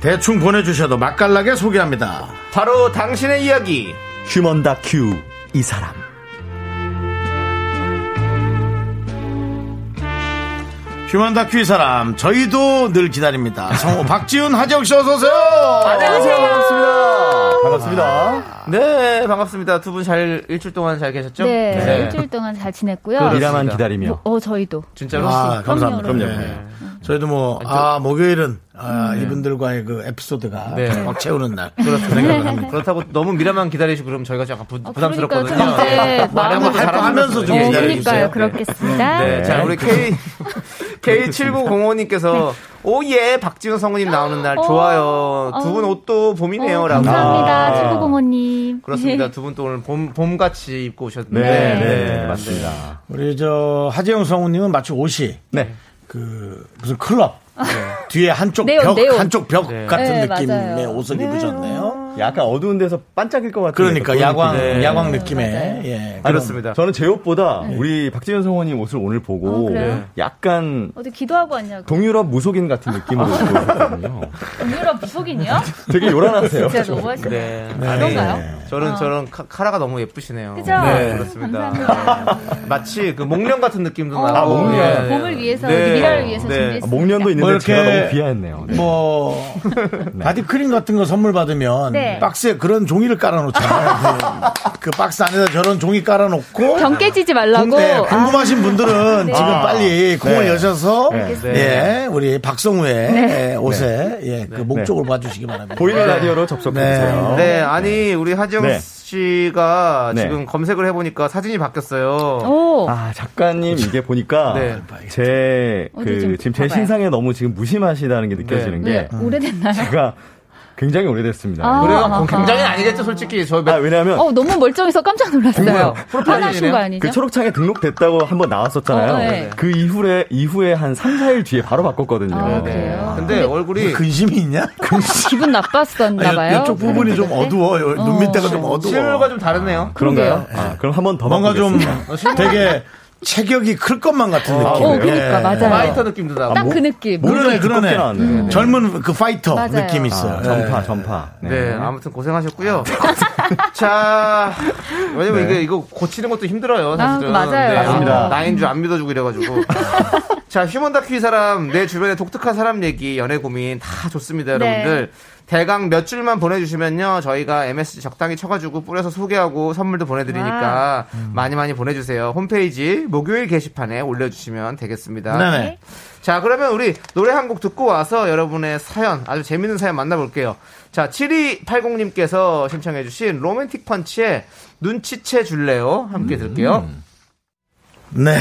대충 보내주셔도 맛깔나게 소개합니다 바로 당신의 이야기 휴먼 다큐 이 사람 휴먼 다큐 이 사람 저희도 늘 기다립니다 성우 박지훈 하재욱 씨 어서 오세요 안녕하세요 반갑습니다 반갑습니다. 네 반갑습니다 두 분 잘 일주일 동안 잘 계셨죠? 네, 일주일 동안 잘 지냈고요. 그렇습니다. 미라만 기다리며 뭐, 어, 저희도. 진짜로 아, 감사합니다. 그럼요, 네. 그럼요. 저희도 뭐, 아, 목요일은, 아, 이분들과의 그 에피소드가 네. 꽉 채우는 날. 그렇다 생각을 합니다. 그렇다고 너무 미라만 기다리시고 그럼 저희가 약간 부, 어, 부담스럽거든요. 것도 마음을 할거 하면서 좀 어, 기다려주세요. 그러니까요. 그렇겠습니다. 네, 자, 우리 K, *laughs* K7905님께서, 오, 예, 박지훈 성우님 나오는 날, 어, 좋아요. 두분 어. 옷도 봄이네요. 어, 라고. 감사합니다. 아. 칠구공원님. 그렇습니다. 두 분 또 오늘 봄, 봄같이 입고 오셨는데. 네, 네, 네, 맞습니다. 우리 저, 하재영 성우님은 마치 옷이, 네. 그, 무슨 클럽. 뒤에 한쪽 벽, 네온. 한쪽 벽 네. 같은 네, 느낌의 맞아요. 옷을 입으셨네요. 약간 어두운 데서 반짝일 것 같은 그러니까 야광, 느낌. 네. 야광 느낌의. 예. 그렇습니다. 저는 제 옷보다 우리 박지현 성우님 옷을 오늘 어, 보고 그래요? 약간 어디 기도하고 왔냐고. 동유럽 무속인 같은 느낌으로 입고 있거든요. *laughs* 동유럽 무속인이요? 되게 요란하세요. 진짜 너무하시네. 네. 그런가요? 저는, 어. 저런 카, 카라가 너무 예쁘시네요. 그죠? 네. 그렇습니다. 네. 마치 그 목련 같은 느낌도 어, 나고. 아, 목련. 예. 봄을 위해서, 네. 미라를 위해서 네. 준비했습니다. 아, 목련도 있는데 뭐 이렇게 제가 너무 비하했네요. 네. 뭐, 바디 크림 같은 거 선물 받으면 네. 박스에 그런 종이를 깔아놓잖아요. 그, *laughs* 그 박스 안에다 저런 종이 깔아놓고 병 깨지지 말라고. 궁, 네, 궁금하신 분들은 네. 지금 빨리 콩을 네. 여셔서 네. 예, 우리 박성우의 네. 예, 옷에 예, 그 목 쪽을 봐주시기 바랍니다. 보이는 라디오로 접속해주세요. 네, 아니, 우리 하지영 네. 씨가 네. 지금 검색을 해보니까 사진이 바뀌었어요. 오. 아 작가님 이게 보니까 네. 제 어디 그좀 지금 제 봐봐요. 신상에 너무 지금 무심하시다는 게 느껴지는 네, 게 오래됐나요? 제가 굉장히 오래됐습니다. 아. 그래요? 아하. 굉장히 아니겠죠, 솔직히. 저 아, 몇, 왜냐하면 어, 너무 멀쩡해서 깜짝 놀랐어요. *laughs* 화나신 거 아니죠? 그 초록창에 등록됐다고 한번 나왔었잖아요. 어, 네. 그 이후에 이후에 한 3, 4일 뒤에 바로 바꿨거든요. 아, 네. 그래요? 근데 얼굴이 근심이 있냐? *laughs* 기분 나빴었나 봐요. 아, 이쪽 부분이 좀 어두워요. 눈 밑에가 좀 어두워. 실물과 좀 다르네요. 그런가요? 아, 그럼 한 번 더 뭔가 좀. 되게 체격이 클 것만 같은 느낌. 어, 그러니까, 맞아요. 파이터 느낌도 나고. 딱그 느낌. 그러네, 그러네. 나왔네요. 젊은 그 파이터 맞아요. 느낌이 있어요. 아, 전파, 예. 전파. 네, 아무튼 고생하셨고요. *laughs* 자, 왜냐면 이게 이거 고치는 것도 힘들어요, 사실은. 아, 맞아요. 맞습니다. 나인 줄 안 믿어주고 이래가지고. *laughs* 자, 휴먼 다큐 이 사람, 내 주변에 독특한 사람 얘기, 연애 고민 다 좋습니다, 네. 여러분들. 대강 몇 줄만 보내주시면요, 저희가 MSG 적당히 쳐가지고 뿌려서 소개하고 선물도 보내드리니까 많이 많이 보내주세요. 홈페이지 목요일 게시판에 올려주시면 되겠습니다. 네네. 자, 그러면 우리 노래 한 곡 듣고 와서 여러분의 사연, 아주 재밌는 사연 만나볼게요. 자, 7280님께서 신청해주신 로맨틱 펀치의 눈치채 줄래요? 함께 들을게요. 네.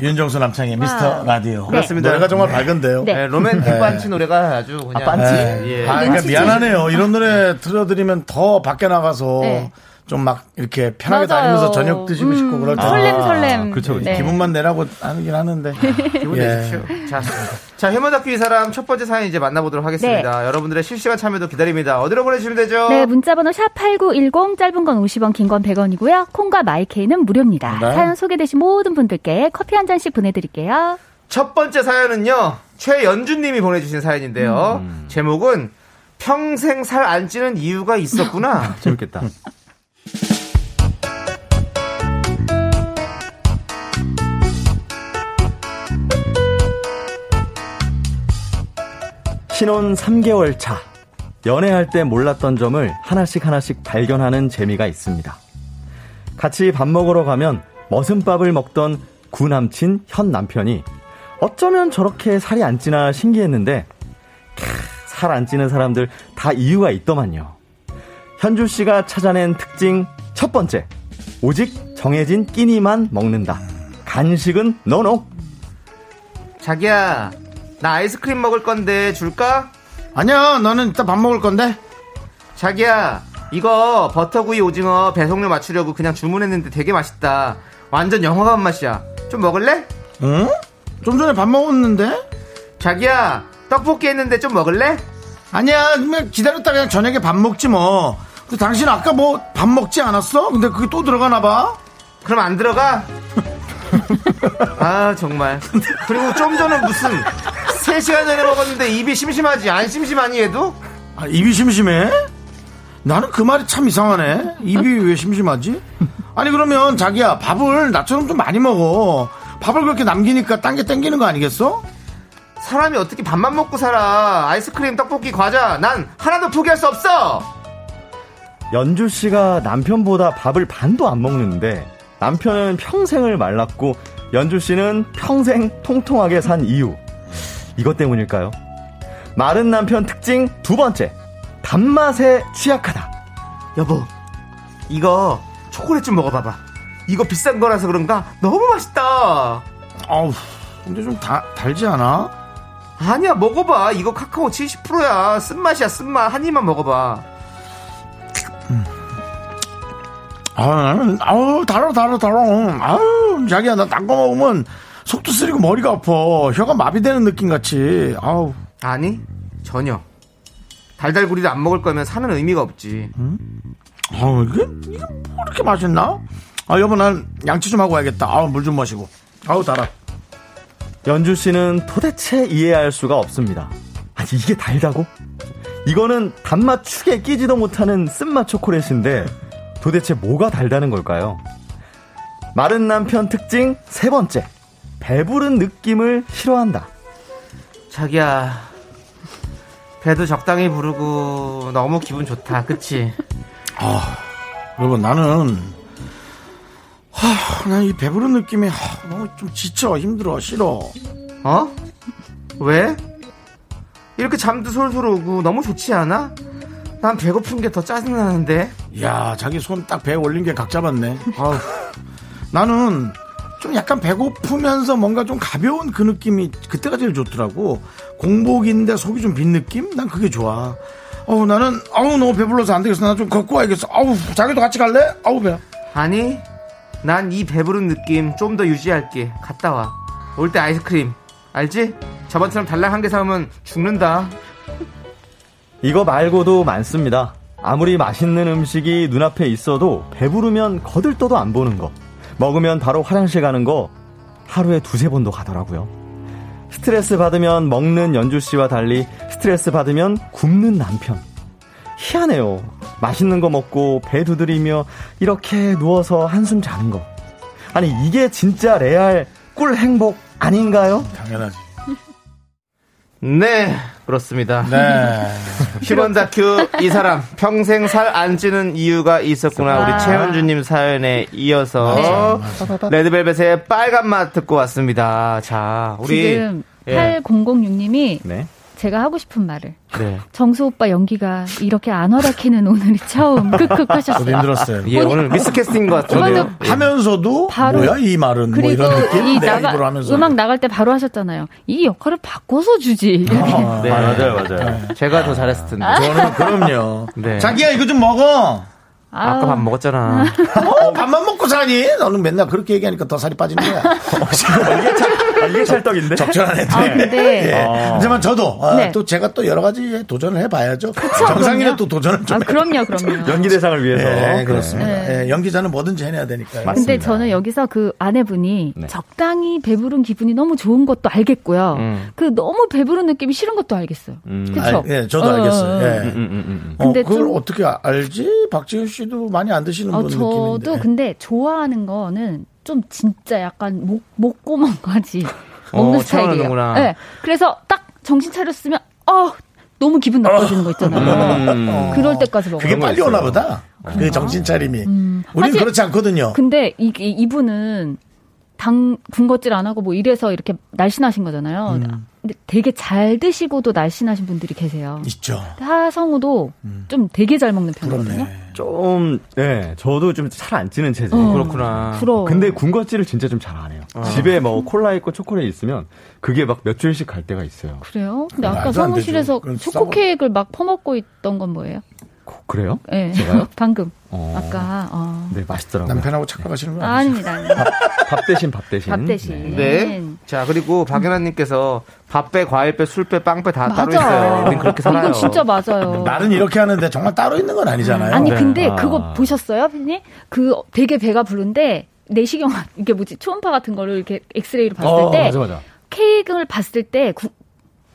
윤정수 남창희의 미스터 라디오. 그렇습니다. 노래가 정말 밝은데요. 네. 네, 로맨틱 펀치 노래가 아주 그냥. 빤치? 예. 아, 그러니까 미안하네요. 이런 노래 들려드리면 더 밖에 나가서 네. 좀 막 이렇게 편하게 맞아요. 다니면서 저녁 드시고 싶고 그럴 때 설렘 설렘. 그렇죠. 네. 기분만 내라고 하긴 하는데. *laughs* 기분 예. 내십시오. 자, 자, 휴먼 다큐 이 사람 첫 번째 사연 이제 만나보도록 하겠습니다. 여러분들의 실시간 참여도 기다립니다. 어디로 보내주시면 되죠? 네, 문자번호 샵 8910, 짧은 건 50원, 긴 건 100원이고요. 콩과 마이케이는 무료입니다. 네. 사연 소개되신 모든 분들께 커피 한 잔씩 보내드릴게요. 첫 번째 사연은요, 최연주님이 보내주신 사연인데요. 제목은 평생 살 안 찌는 이유가 있었구나. *laughs* 재밌겠다. 신혼 3개월 차. 연애할 때 몰랐던 점을 하나씩 하나씩 발견하는 재미가 있습니다. 같이 밥 먹으러 가면 머슴밥을 먹던 구남친 현 남편이 어쩌면 저렇게 살이 안 찌나 신기했는데 살 안 찌는 사람들 다 이유가 있더만요. 현주 씨가 찾아낸 특징 첫 번째. 오직 정해진 끼니만 먹는다. 간식은 노노. 자기야, 나 아이스크림 먹을 건데 줄까? 아니야, 너는 이따 밥 먹을 건데? 자기야, 이거 버터구이 오징어 배송료 맞추려고 그냥 주문했는데 되게 맛있다. 완전 영화관 맛이야. 좀 먹을래? 응? 좀 전에 밥 먹었는데? 자기야, 떡볶이 했는데 좀 먹을래? 아니야, 기다렸다 그냥 저녁에 밥 먹지 뭐. 근데 당신 아까 뭐 밥 먹지 않았어? 근데 그게 또 들어가나 봐? 그럼 안 들어가? *laughs* 아, 정말. 그리고 좀 전에 무슨 3 시간 전에 먹었는데 입이 심심하지? 안 심심하니, 얘도? 아, 입이 심심해? 나는 그 말이 참 이상하네. 입이 왜 심심하지? 아니, 그러면 자기야, 밥을 나처럼 좀 많이 먹어. 밥을 그렇게 남기니까 딴 게 땡기는 거 아니겠어? 사람이 어떻게 밥만 먹고 살아? 아이스크림, 떡볶이, 과자. 난 하나도 포기할 수 없어! 연주 씨가 남편보다 밥을 반도 안 먹는데 남편은 평생을 말랐고 연주 씨는 평생 통통하게 산 이유. 이것 때문일까요? 마른 남편 특징 두 번째. 단맛에 취약하다. 여보, 이거 초콜릿 좀 먹어봐봐. 이거 비싼 거라서 그런가? 너무 맛있다! 아우, 근데 좀 다, 달지 않아? 아니야, 먹어봐. 이거 카카오 70%야. 쓴맛이야, 쓴맛. 한 입만 먹어봐. 아, 나는, 아우, 달아, 달아, 달아. 아우, 자기야, 나딴거 먹으면 속도 쓰리고 머리가 아파. 혀가 마비되는 느낌 같이. 아우. 아니, 전혀. 달달구리를 안 먹을 거면 사는 의미가 없지. 아우, 이게, 이게 뭐 이렇게 맛있나? 아, 여보, 난 양치 좀 하고 와야겠다. 아우, 물 좀 마시고. 아우, 달아. 연주 씨는 도대체 이해할 수가 없습니다. 아니, 이게 달다고? 이거는 단맛 축에 끼지도 못하는 쓴맛 초콜릿인데 도대체 뭐가 달다는 걸까요? 마른 남편 특징 세 번째. 배부른 느낌을 싫어한다. 자기야, 배도 적당히 부르고 너무 기분 좋다. 그치? 여보, 나는, 하, 난이 배부른 느낌이 하, 너무 좀 지쳐, 힘들어, 싫어. 어? 왜? 이렇게 잠도 솔솔 오고 너무 좋지 않아? 난 배고픈 게 더 짜증나는데. 야, 자기 손 딱 배에 올린 게 각 잡았네. 아우. 나는 좀 약간 배고프면서 뭔가 좀 가벼운 그 느낌이 그때가 제일 좋더라고. 공복인데 속이 좀 빈 느낌? 난 그게 좋아. 어우, 나는, 아우, 너무 배불러서 안 되겠어. 나 좀 걷고 와야겠어. 아우, 자기도 같이 갈래? 아우, 배. 아니, 난 이 배부른 느낌 좀 더 유지할게. 갔다 와. 올 때 아이스크림. 알지? 저번처럼 달랑 한 개 사오면 죽는다. 이거 말고도 많습니다. 아무리 맛있는 음식이 눈앞에 있어도 배부르면 거들떠도 안 보는 거. 먹으면 바로 화장실 가는 거 하루에 두세 번도 가더라고요. 스트레스 받으면 먹는 연주 씨와 달리 스트레스 받으면 굶는 남편. 희한해요. 맛있는 거 먹고 배 두드리며 이렇게 누워서 한숨 자는 거. 아니 이게 진짜 레알 꿀 행복 아닌가요? 당연하지. 네, 그렇습니다. 네. *laughs* 휴먼 다큐 이 사람 평생 살 안 찌는 이유가 있었구나 우리 최현주님 사연에 이어서 레드벨벳의 빨간 맛 듣고 왔습니다. 자 우리 지금 예. 8006님이 네. 제가 하고 싶은 말을 네. 정수 오빠 연기가 이렇게 안 허락히는 오늘이 처음 저도 하셨어요. 힘들었어요. 예, 오늘 미스캐스팅인 것 같은데요. 하면서도 바로- 뭐야 이 말은 뭐 그리고 이런 느낌 이 내가 나가, 음악 나갈 때 바로 하셨잖아요. 이 역할을 바꿔서 주지. 아, 네. 맞아요, 맞아요. 제가 더 잘했을 텐데. 저는 그럼요. 네. 자기야 이거 좀 먹어. 아까 밥 먹었잖아. 어, 밥만 먹고 사니? 너는 맨날 그렇게 얘기하니까 더 살이 빠지는 거야. *laughs* 아, 이게 찰떡인데? 적절한 애들. 아, 근데 예. 하지만 저도 아, 네. 또 제가 또 여러 가지 도전을 해봐야죠. 그럼요. 또 도전을 좀 아, 해. 그럼요, 그럼요. 연기 대상을 위해서. 네, 그렇습니다. 네. 예, 연기자는 뭐든지 해내야 되니까요. 근데 맞습니다. 저는 여기서 그 아내분이 네. 적당히 배부른 기분이 너무 좋은 것도 알겠고요. 음. 그 너무 배부른 느낌이 싫은 것도 알겠어요. 음. 그쵸? 아, 예, 저도 어, 알겠어요. 예. 음, 음, 음. 어, 근데 그걸 좀- 어떻게 알지? 박지윤 씨도 많이 안 드시는 어, 분 저도 느낌인데. 근데 좋아하는 거는 좀 진짜 약간 목, 목구멍까지 어, 먹는 스타일이에요. 채워넣는구나. 네. 그래서 딱 정신 차렸으면, 어, 너무 기분 나빠지는 거 있잖아요. 음. 그럴 때까지 먹어요. 그게 빨리 오나 보다. 그 정신 차림이. 우리는 하지- 그렇지 않거든요. 근데 이, 이- 이분은 당 군것질 안 하고 뭐 이래서 이렇게 날씬하신 거잖아요. 음. 근데 되게 잘 드시고도 날씬하신 분들이 계세요. 있죠. 하성우도 좀 되게 잘 먹는 편이거든요. 부럽네. 좀, 네, 저도 좀살안 찌는 체질. 어, 그렇구나. 부러워. 근데 군것질을 진짜 좀 잘 안 해요. 집에 뭐 콜라 있고 초콜릿 있으면 그게 막 몇 줄씩 갈 때가 있어요. 그래요? 근데 아까 말도 안 사무실에서 초코 케이크를 막 퍼먹고 있던 건 뭐예요? 고- 그래요? 예. 제가요? *laughs* 방금. 어. 아까, 어. 네, 맛있더라고요. 남편하고 착각하시는 거 아? 아닙니다. 아닙니다. 밥 대신 밥 대신. 밥 대신. 네. 자, 그리고 박연아님께서 밥 배, 과일 배, 술 배, 빵 배 다 따로 맞아. 있어요. 우린 그렇게 살아요. 이건 진짜 맞아요. 나는 이렇게 하는데 정말 따로 있는 건 아니잖아요. 아니 네. 근데 아. 그거 보셨어요, 피디님? 그 되게 배가 부른데 내시경 이게 뭐지 초음파 같은 거를 이렇게 엑스레이로 봤을 어, 때 맞아, 맞아. 케이크를 봤을 때 구-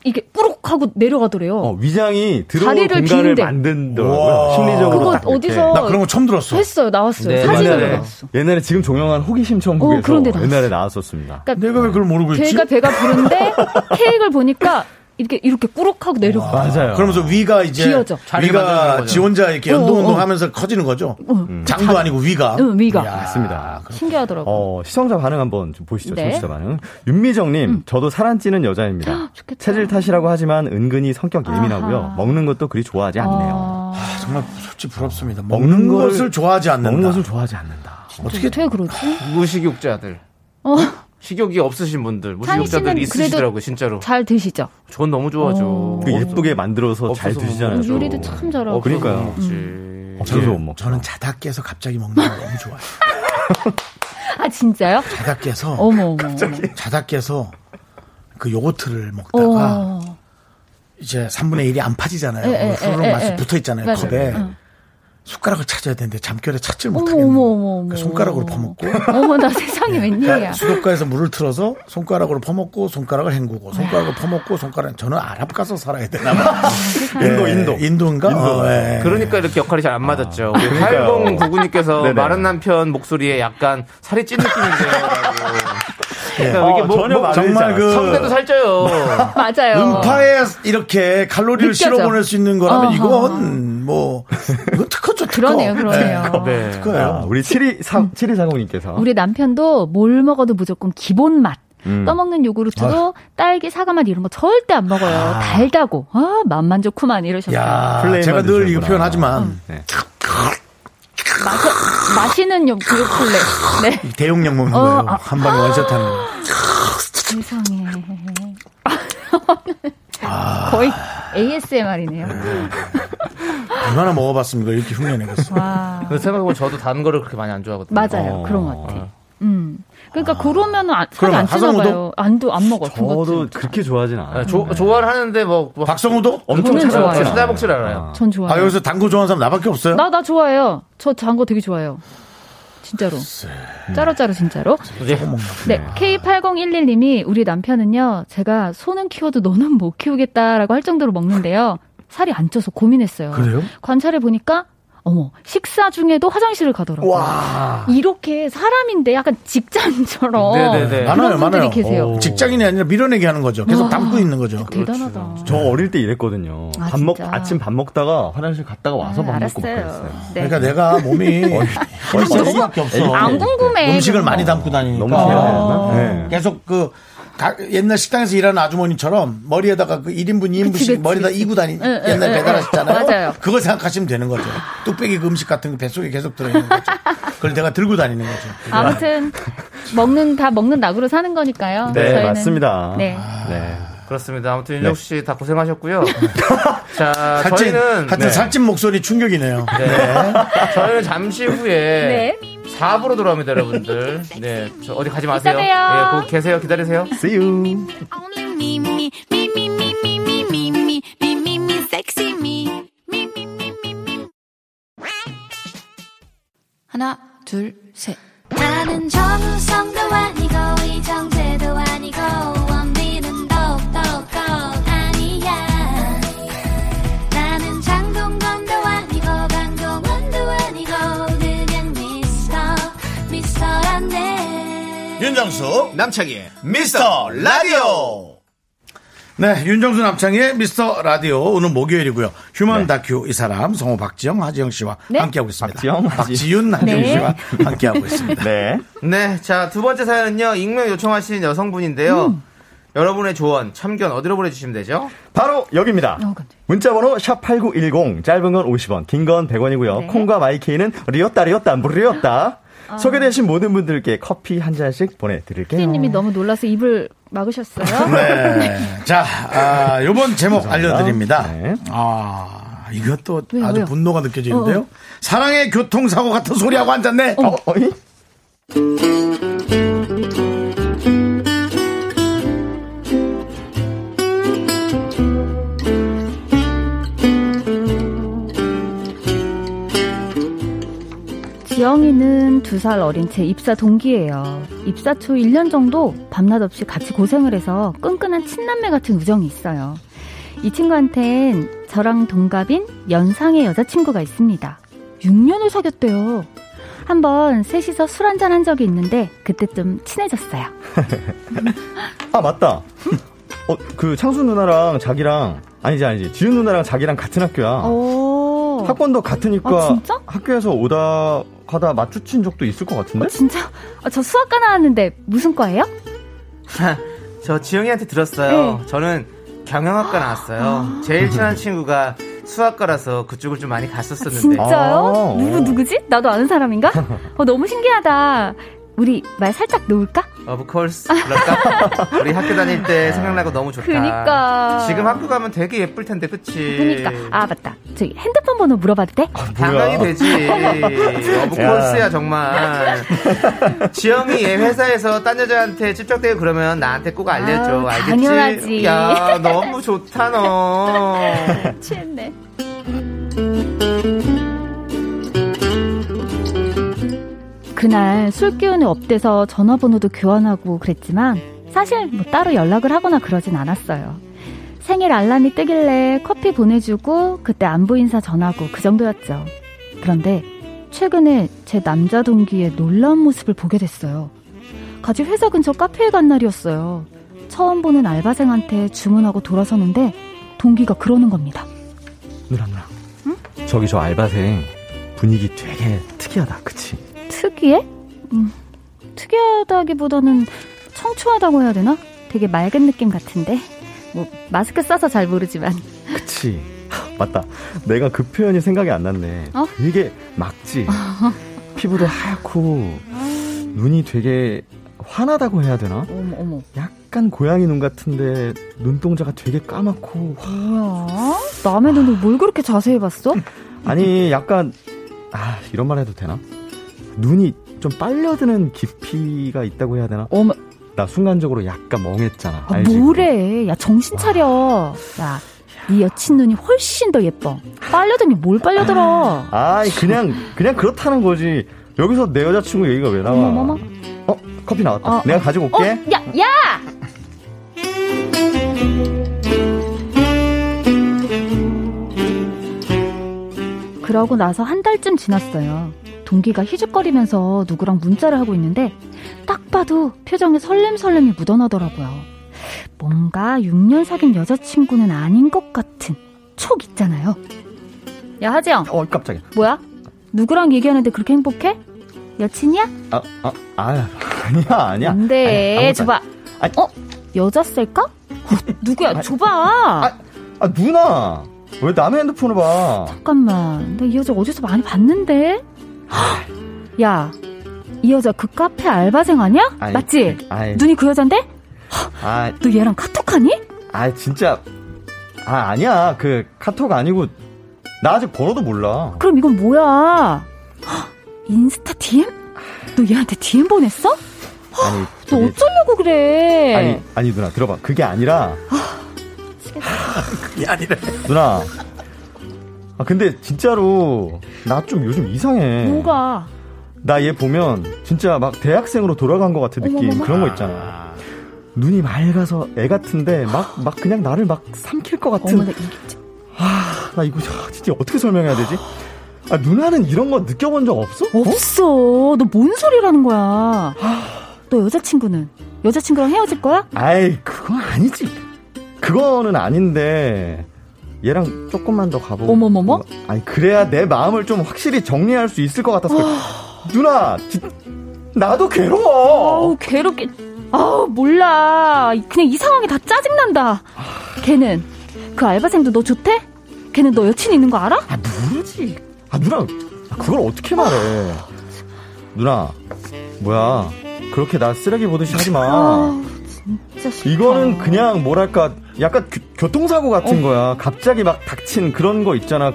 이게 뿌룩 하고 내려가더래요. 어, 위장이 자리를 공간을. 만들더라고요. 심리적으로. 그거. 어디서 나 그런 거 처음 들었어. 했어요, 나왔어요. 네, 사진으로 옛날에, 나왔어. 옛날에 지금 종영한 호기심 천국에서 어, 그런 데 나왔어. 옛날에 나왔었습니다. 그러니까 내가 왜 그걸 모르고 있지? 걔가 배가 부른데 케이크를 보니까 이렇게 이렇게 꾸룩하고 내려가. 맞아요. 그러면서 위가 이제 기어져. 위가. 지 혼자 이렇게 어, 연동 어, 운동 어. 하면서 커지는 거죠. 장도 아니고 위가. 응, 위가. 이야, 맞습니다. 신기하더라고. 어, 시청자 반응 한번 좀 보시죠. 네. 청취자 반응. 윤미정님, 저도 살안 찌는 여자입니다. 좋겠다. 체질 탓이라고 하지만 은근히 성격 예민하고요. 아하. 먹는 것도 그리 좋아하지 않네요. 아, 아, 정말 솔직히 부럽습니다. 먹는 먹는 걸- 것을 좋아하지 않는다. 먹는 것을 좋아하지 않는다. 어떻게 어떻게 그러지? 무식욕자들. 어, 식욕이 없으신 분들, 무식욕자들 있으시더라고요, 진짜로. 잘 드시죠? 전 너무 좋아하죠. 어. 그 예쁘게 만들어서 잘 없어서 드시잖아요. 또. 요리도 참 잘하고. 없어서 그러니까요. 음. 못 먹죠. 저는 자다 깨서 갑자기 먹는 거 너무 좋아요. *laughs* 아 진짜요? 자다 깨서 어머 어머. 어머. 자다 깨서 그 요거트를 먹다가 어. 이제 3분의 1이 안 파지잖아요. 에, 에, 후루룩 에, 에, 맛이 에. 붙어 있잖아요. 컵에. 응. 숟가락을 찾아야 되는데 잠결에 찾질 어머, 못하겠는 어머. 어머, 어머. 그러니까 손가락으로 퍼먹고 어머 나 세상에 웬일이야. 수도가에서 물을 틀어서 손가락으로 퍼먹고 손가락을 헹구고 손가락으로 퍼먹고 손가락 저는 아랍 가서 살아야 되나 봐. *laughs* 인도, 예, 인도. 인도인가? 어, 예. 그러니까 이렇게 역할이 잘 안 맞았죠. 우리 그러니까요. 8099님께서 *laughs* 네네. 마른 남편 목소리에 약간 살이 찐 느낌인데요. 그러니까 어, 이게 뭐, 전혀 뭐 정말. 그 성대도 살쪄요. 맞아요. 음파에 이렇게 칼로리를. 실어 보낼 수 있는 거라면 어허. 이건 뭐 이거 특허죠 특허. 그러네요, 그러네요. 네. 특허예요. 아, 우리 7240, 7240님께서. 우리 남편도 뭘 먹어도 무조건 기본 맛. 음. 떠먹는 요구르트도 딸기, 사과 맛 이런 거 절대 안 먹어요. 달다고. 아, 맛만 좋구만 이러셨어요. 야, 제가 늘 이거. 표현하지만 네. 마셔, 마시는 요, 그 요플레. 네. 대용량 먹는 어, 거예요. 아, 한 방에 원샷 하는 거. 세상에. 아. *laughs* 거의 ASMR이네요. 얼마나 먹어봤습니까? 이렇게 흉내내겠어. 와. 그 생각해보면 저도 단 거를 그렇게 많이 안 좋아하거든요. 맞아요. 어. 그런 것 같아. 음. 그러니까 그러면은 안, 살이 안 찌나? 봐요. 안도 안 먹어. 저도 그렇게 좋아하진 않아요. 네, 조, 좋아를 하는데 뭐, 뭐 박성우도? 엄청. 않아요. 찾아먹질 않아요. 전 좋아요. 아, 여기서 당구 좋아하는 사람 나밖에 없어요? 나, 나 좋아해요. 저 장거 되게 좋아해요. 진짜로. 짜로짜로 진짜로. 네. K8011님이 우리 남편은요, 제가 소는 키워도 너는 못 키우겠다라고 할 정도로 먹는데요. 살이 안 쪄서 고민했어요. 그래요? 관찰해 보니까 어머 식사 중에도 화장실을 가더라고요. 이렇게 사람인데 약간 직장처럼 네네네. 그런 많아요, 분들이 많아요. 계세요. 어. 직장인이 아니라 밀어내게 하는 거죠. 계속 와. 담고 있는 거죠. 대단하다. 저 어릴 때 이랬거든요. 아, 밥 먹? 아침 밥 먹다가 화장실 갔다가 와서 아, 밥 먹고 막 알았어요. 그랬어요. 네. 그러니까 내가 몸이 *laughs* 셀 수밖에 없어. 안 궁금해. 음식을 그런 많이 거. 담고 다니니까. 너무 싫어요. 네. 계속 그 가- 옛날 식당에서 일하는 아주머니처럼 머리에다가 그 1인분, 2인분씩 그치, 그치, 머리에다 그치. 이고 다니 응, 응, 옛날 응, 배달하셨잖아요. 응. 맞아요. 그걸 생각하시면 되는 거죠. 뚝배기 그 음식 같은 거 뱃속에 계속 들어있는 거죠. 그걸 내가 들고 다니는 거죠. *laughs* 아무튼 먹는 다 먹는 낙으로 사는 거니까요. 네, 저희는. 맞습니다. 네. 네. 그렇습니다. 아무튼 윤정수 씨다 고생하셨고요. 자, 살찐, 저희는 하여튼 네. 살찐 목소리 충격이네요. 네. 저희는 잠시 후에 네. 4부로 돌아옵니다, 여러분들. 네. 저 어디 가지 마세요. 이따 봬요. 예, 거기 계세요. 기다리세요. See you. Only me, me, me, me, me, me, me, me, me, me, me, me, sexy me. Me, me, me, me, me. 하나, 둘, 셋. 나는 정우성도 아니고 이정재도 아니고 윤정수 남창희 미스터 라디오 네, 윤정수 남창희의 미스터 라디오 오늘 목요일이고요. 휴먼 다큐 이 사람 성우 박지영, 하지영 씨와 네. 함께하고 있습니다. 박지영, 박지윤, 하지영 네. 씨와 함께하고 있습니다. 네. 네, 자, 두 번째 사연은요, 익명 요청하신 여성분인데요. 음. 여러분의 조언, 참견 어디로 보내주시면 되죠? 바로 여기입니다. 어. 문자번호 샵8910 짧은 건 50원 긴 건 100원이고요. 네. 콩과 마이케이는 리었다 리었다 무료였다. 아. 소개되신 모든 분들께 커피 한 잔씩 보내드릴게요. 피디님이 너무 놀라서 입을 막으셨어요. *laughs* 네. 자, 아, 요번 제목 알려드립니다. 네. 아, 이것도 왜요, 아주 왜요? 분노가 느껴지는데요. 어, 어. 사랑의 교통사고 같은 소리하고 앉았네. 어, 어이? 지영이는 두 살 어린 제 입사 동기예요. 입사 초 1년 정도 밤낮 없이 같이 고생을 해서 끈끈한 친남매 같은 우정이 있어요. 이 친구한텐 저랑 동갑인 연상의 여자친구가 있습니다. 6년을 사귀었대요. 한번 셋이서 술 한잔 한 적이 있는데 그때 좀 친해졌어요. *laughs* 아 맞다. 어, 그 창수 누나랑 자기랑 아니지 아니지 지윤 누나랑 자기랑 같은 학교야. 오. 학번도 같으니까 아, 진짜? 학교에서 오다 가다 마주친 적도 있을 것 같은데? 어, 진짜? 아, 저 수학과 나왔는데 무슨 과예요? *laughs* 저 지영이한테 들었어요. 네. 저는 경영학과 나왔어요. *gasps* 제일 친한 친구가 수학과라서 그쪽을 좀 많이 갔었었는데. 진짜요? 아, 누구 오. 누구지? 나도 아는 사람인가? *laughs* 어, 너무 신기하다. 우리 말 살짝 놓을까? Of course. 그럴까? *laughs* 우리 학교 다닐 때 생각나고 너무 좋다. 그니까. 지금 학교 가면 되게 예쁠 텐데, 그치? 그니까. 아, 맞다. 저기 핸드폰 번호 물어봐도 돼? 당연히 되지. *laughs* Of course야, 정말. 지영이 얘 회사에서 딴 여자한테 찝적대고 그러면 나한테 꼭 알려줘. 아우, 알겠지? 당연하지. 야, 너무 좋다, 너. *laughs* 취했네. 그날 술 기운이 업돼서 전화번호도 교환하고 그랬지만 사실 뭐 따로 연락을 하거나 그러진 않았어요. 생일 알람이 뜨길래 커피 보내주고 그때 안부 인사 전하고 그 정도였죠. 그런데 최근에 제 남자 동기의 놀라운 모습을 보게 됐어요. 같이 회사 근처 카페에 간 날이었어요. 처음 보는 알바생한테 주문하고 돌아서는데 동기가 그러는 겁니다. 누나 누나. 저기 저 알바생 분위기 되게 특이하다. 그치? 특이해? 음, 특이하다기보다는 청초하다고 해야 되나? 되게 맑은 느낌 같은데. 뭐 마스크 써서 잘 모르지만. 그치. 맞다. 내가 그 표현이 생각이 안 났네. 어? 되게 막지. *laughs* 피부도 하얗고 눈이 되게 환하다고 해야 되나? 어머 어머. 약간 고양이 눈 같은데 눈동자가 되게 까맣고 뭐야? 남의 눈을 뭘 그렇게 자세히 봤어? *laughs* 아니 약간 아 이런 말 해도 되나? 눈이 좀 빨려드는 깊이가 있다고 해야 되나? 어머, 나 순간적으로 약간 멍했잖아. 아, 알지? 뭐래? 야 정신 차려. 야, 네 여친 눈이 훨씬 더 예뻐. 빨려드니 뭘 빨려들어? 아이 그냥 그냥 그렇다는 거지. 여기서 내 여자친구 얘기가 왜 나와? 어머머머. 어 커피 나왔다. 어, 내가 어. 가지고 어, 올게. 야, 야! 그러고 나서 한 달쯤 지났어요. 동기가 희죽거리면서 누구랑 문자를 하고 있는데 딱 봐도 표정에 설렘설렘이 묻어나더라고요. 뭔가 6년 사귄 여자친구는 아닌 것 같은 촉 있잖아요. 야, 하지영. 어 깜짝이야. 뭐야? 누구랑 얘기하는데 그렇게 행복해? 여친이야? 아, 아, 아, 아니야, 아니야. 안 돼. 아니, 아무것도 줘봐. 아니. 어? 여자 셀까? 어, 누구야? 줘봐. 아, 아, 누나! 왜 남의 핸드폰을 봐? 잠깐만. 나 이 여자 어디서 많이 봤는데? 야, 이 여자 그 카페 알바생 아니야? 아이, 맞지? 아이, 눈이 그 여잔데? 아, 너 얘랑 카톡하니? 아, 진짜. 아, 아니야. 그, 카톡 아니고, 나 아직 번호도 몰라. 그럼 이건 뭐야? 헉, 인스타 DM? 너 얘한테 DM 보냈어? 아니, 너 어쩌려고 그래? 아니, 아니, 누나, 들어봐. 그게 아니라, *laughs* 그게 아니라. 누나. 아, 근데 진짜로, 나 좀 요즘 이상해. 뭐가? 나 얘 보면, 진짜 막 대학생으로 돌아간 것 같은 느낌. 어머머머. 그런 거 있잖아. 눈이 맑아서 애 같은데, 막, 막 그냥 나를 막 삼킬 것 같은. 어머나, 아, 나 이거 진짜 어떻게 설명해야 되지? 아, 누나는 이런 거 느껴본 적 없어? 어? 없어. 너뭔 소리라는 거야? 너 여자친구는? 여자친구랑 헤어질 거야? 아이, 그건 아니지. 그거는 아닌데 얘랑 조금만 더 가보고. 어머머머? 아니 그래야 내 마음을 좀 확실히 정리할 수 있을 것 같아서. 누나, 지- 나도 괴로워. 아우 괴롭게 아우 몰라 그냥 이 상황이 다 짜증난다 걔는 그 알바생도 너 좋대? 걔는 너 여친 있는 거 알아? 아 모르지. 아 누나, 그걸 어떻게 말해? 누나, 뭐야? 그렇게 나 쓰레기 보듯이 하지 마. 아 이거는 그냥 뭐랄까 약간 교, 교통사고 같은 거야. 갑자기 막 닥친 그런 거 있잖아.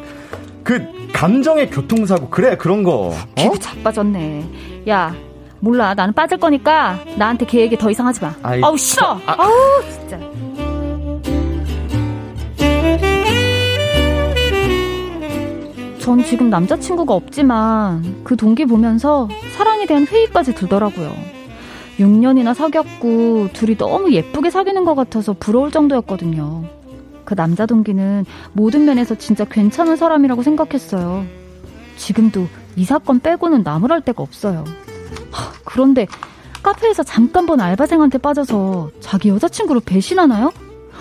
그 감정의 교통사고 그래 그런 거. 어? 걔도 자빠졌네 야 몰라 나는 빠질 거니까 나한테 걔 얘기 더 이상 하지 마 아이, 아우 싫어 아. 아우 진짜 전 지금 남자친구가 없지만 그 동기 보면서 사랑에 대한 회의까지 들더라고요. 6년이나 사귀었고 둘이 너무 예쁘게 사귀는 것 같아서 부러울 정도였거든요. 그 남자 동기는 모든 면에서 진짜 괜찮은 사람이라고 생각했어요. 지금도 이 사건 빼고는 나무랄 데가 없어요. 하, 그런데 카페에서 잠깐 본 알바생한테 빠져서 자기 여자친구를 배신하나요?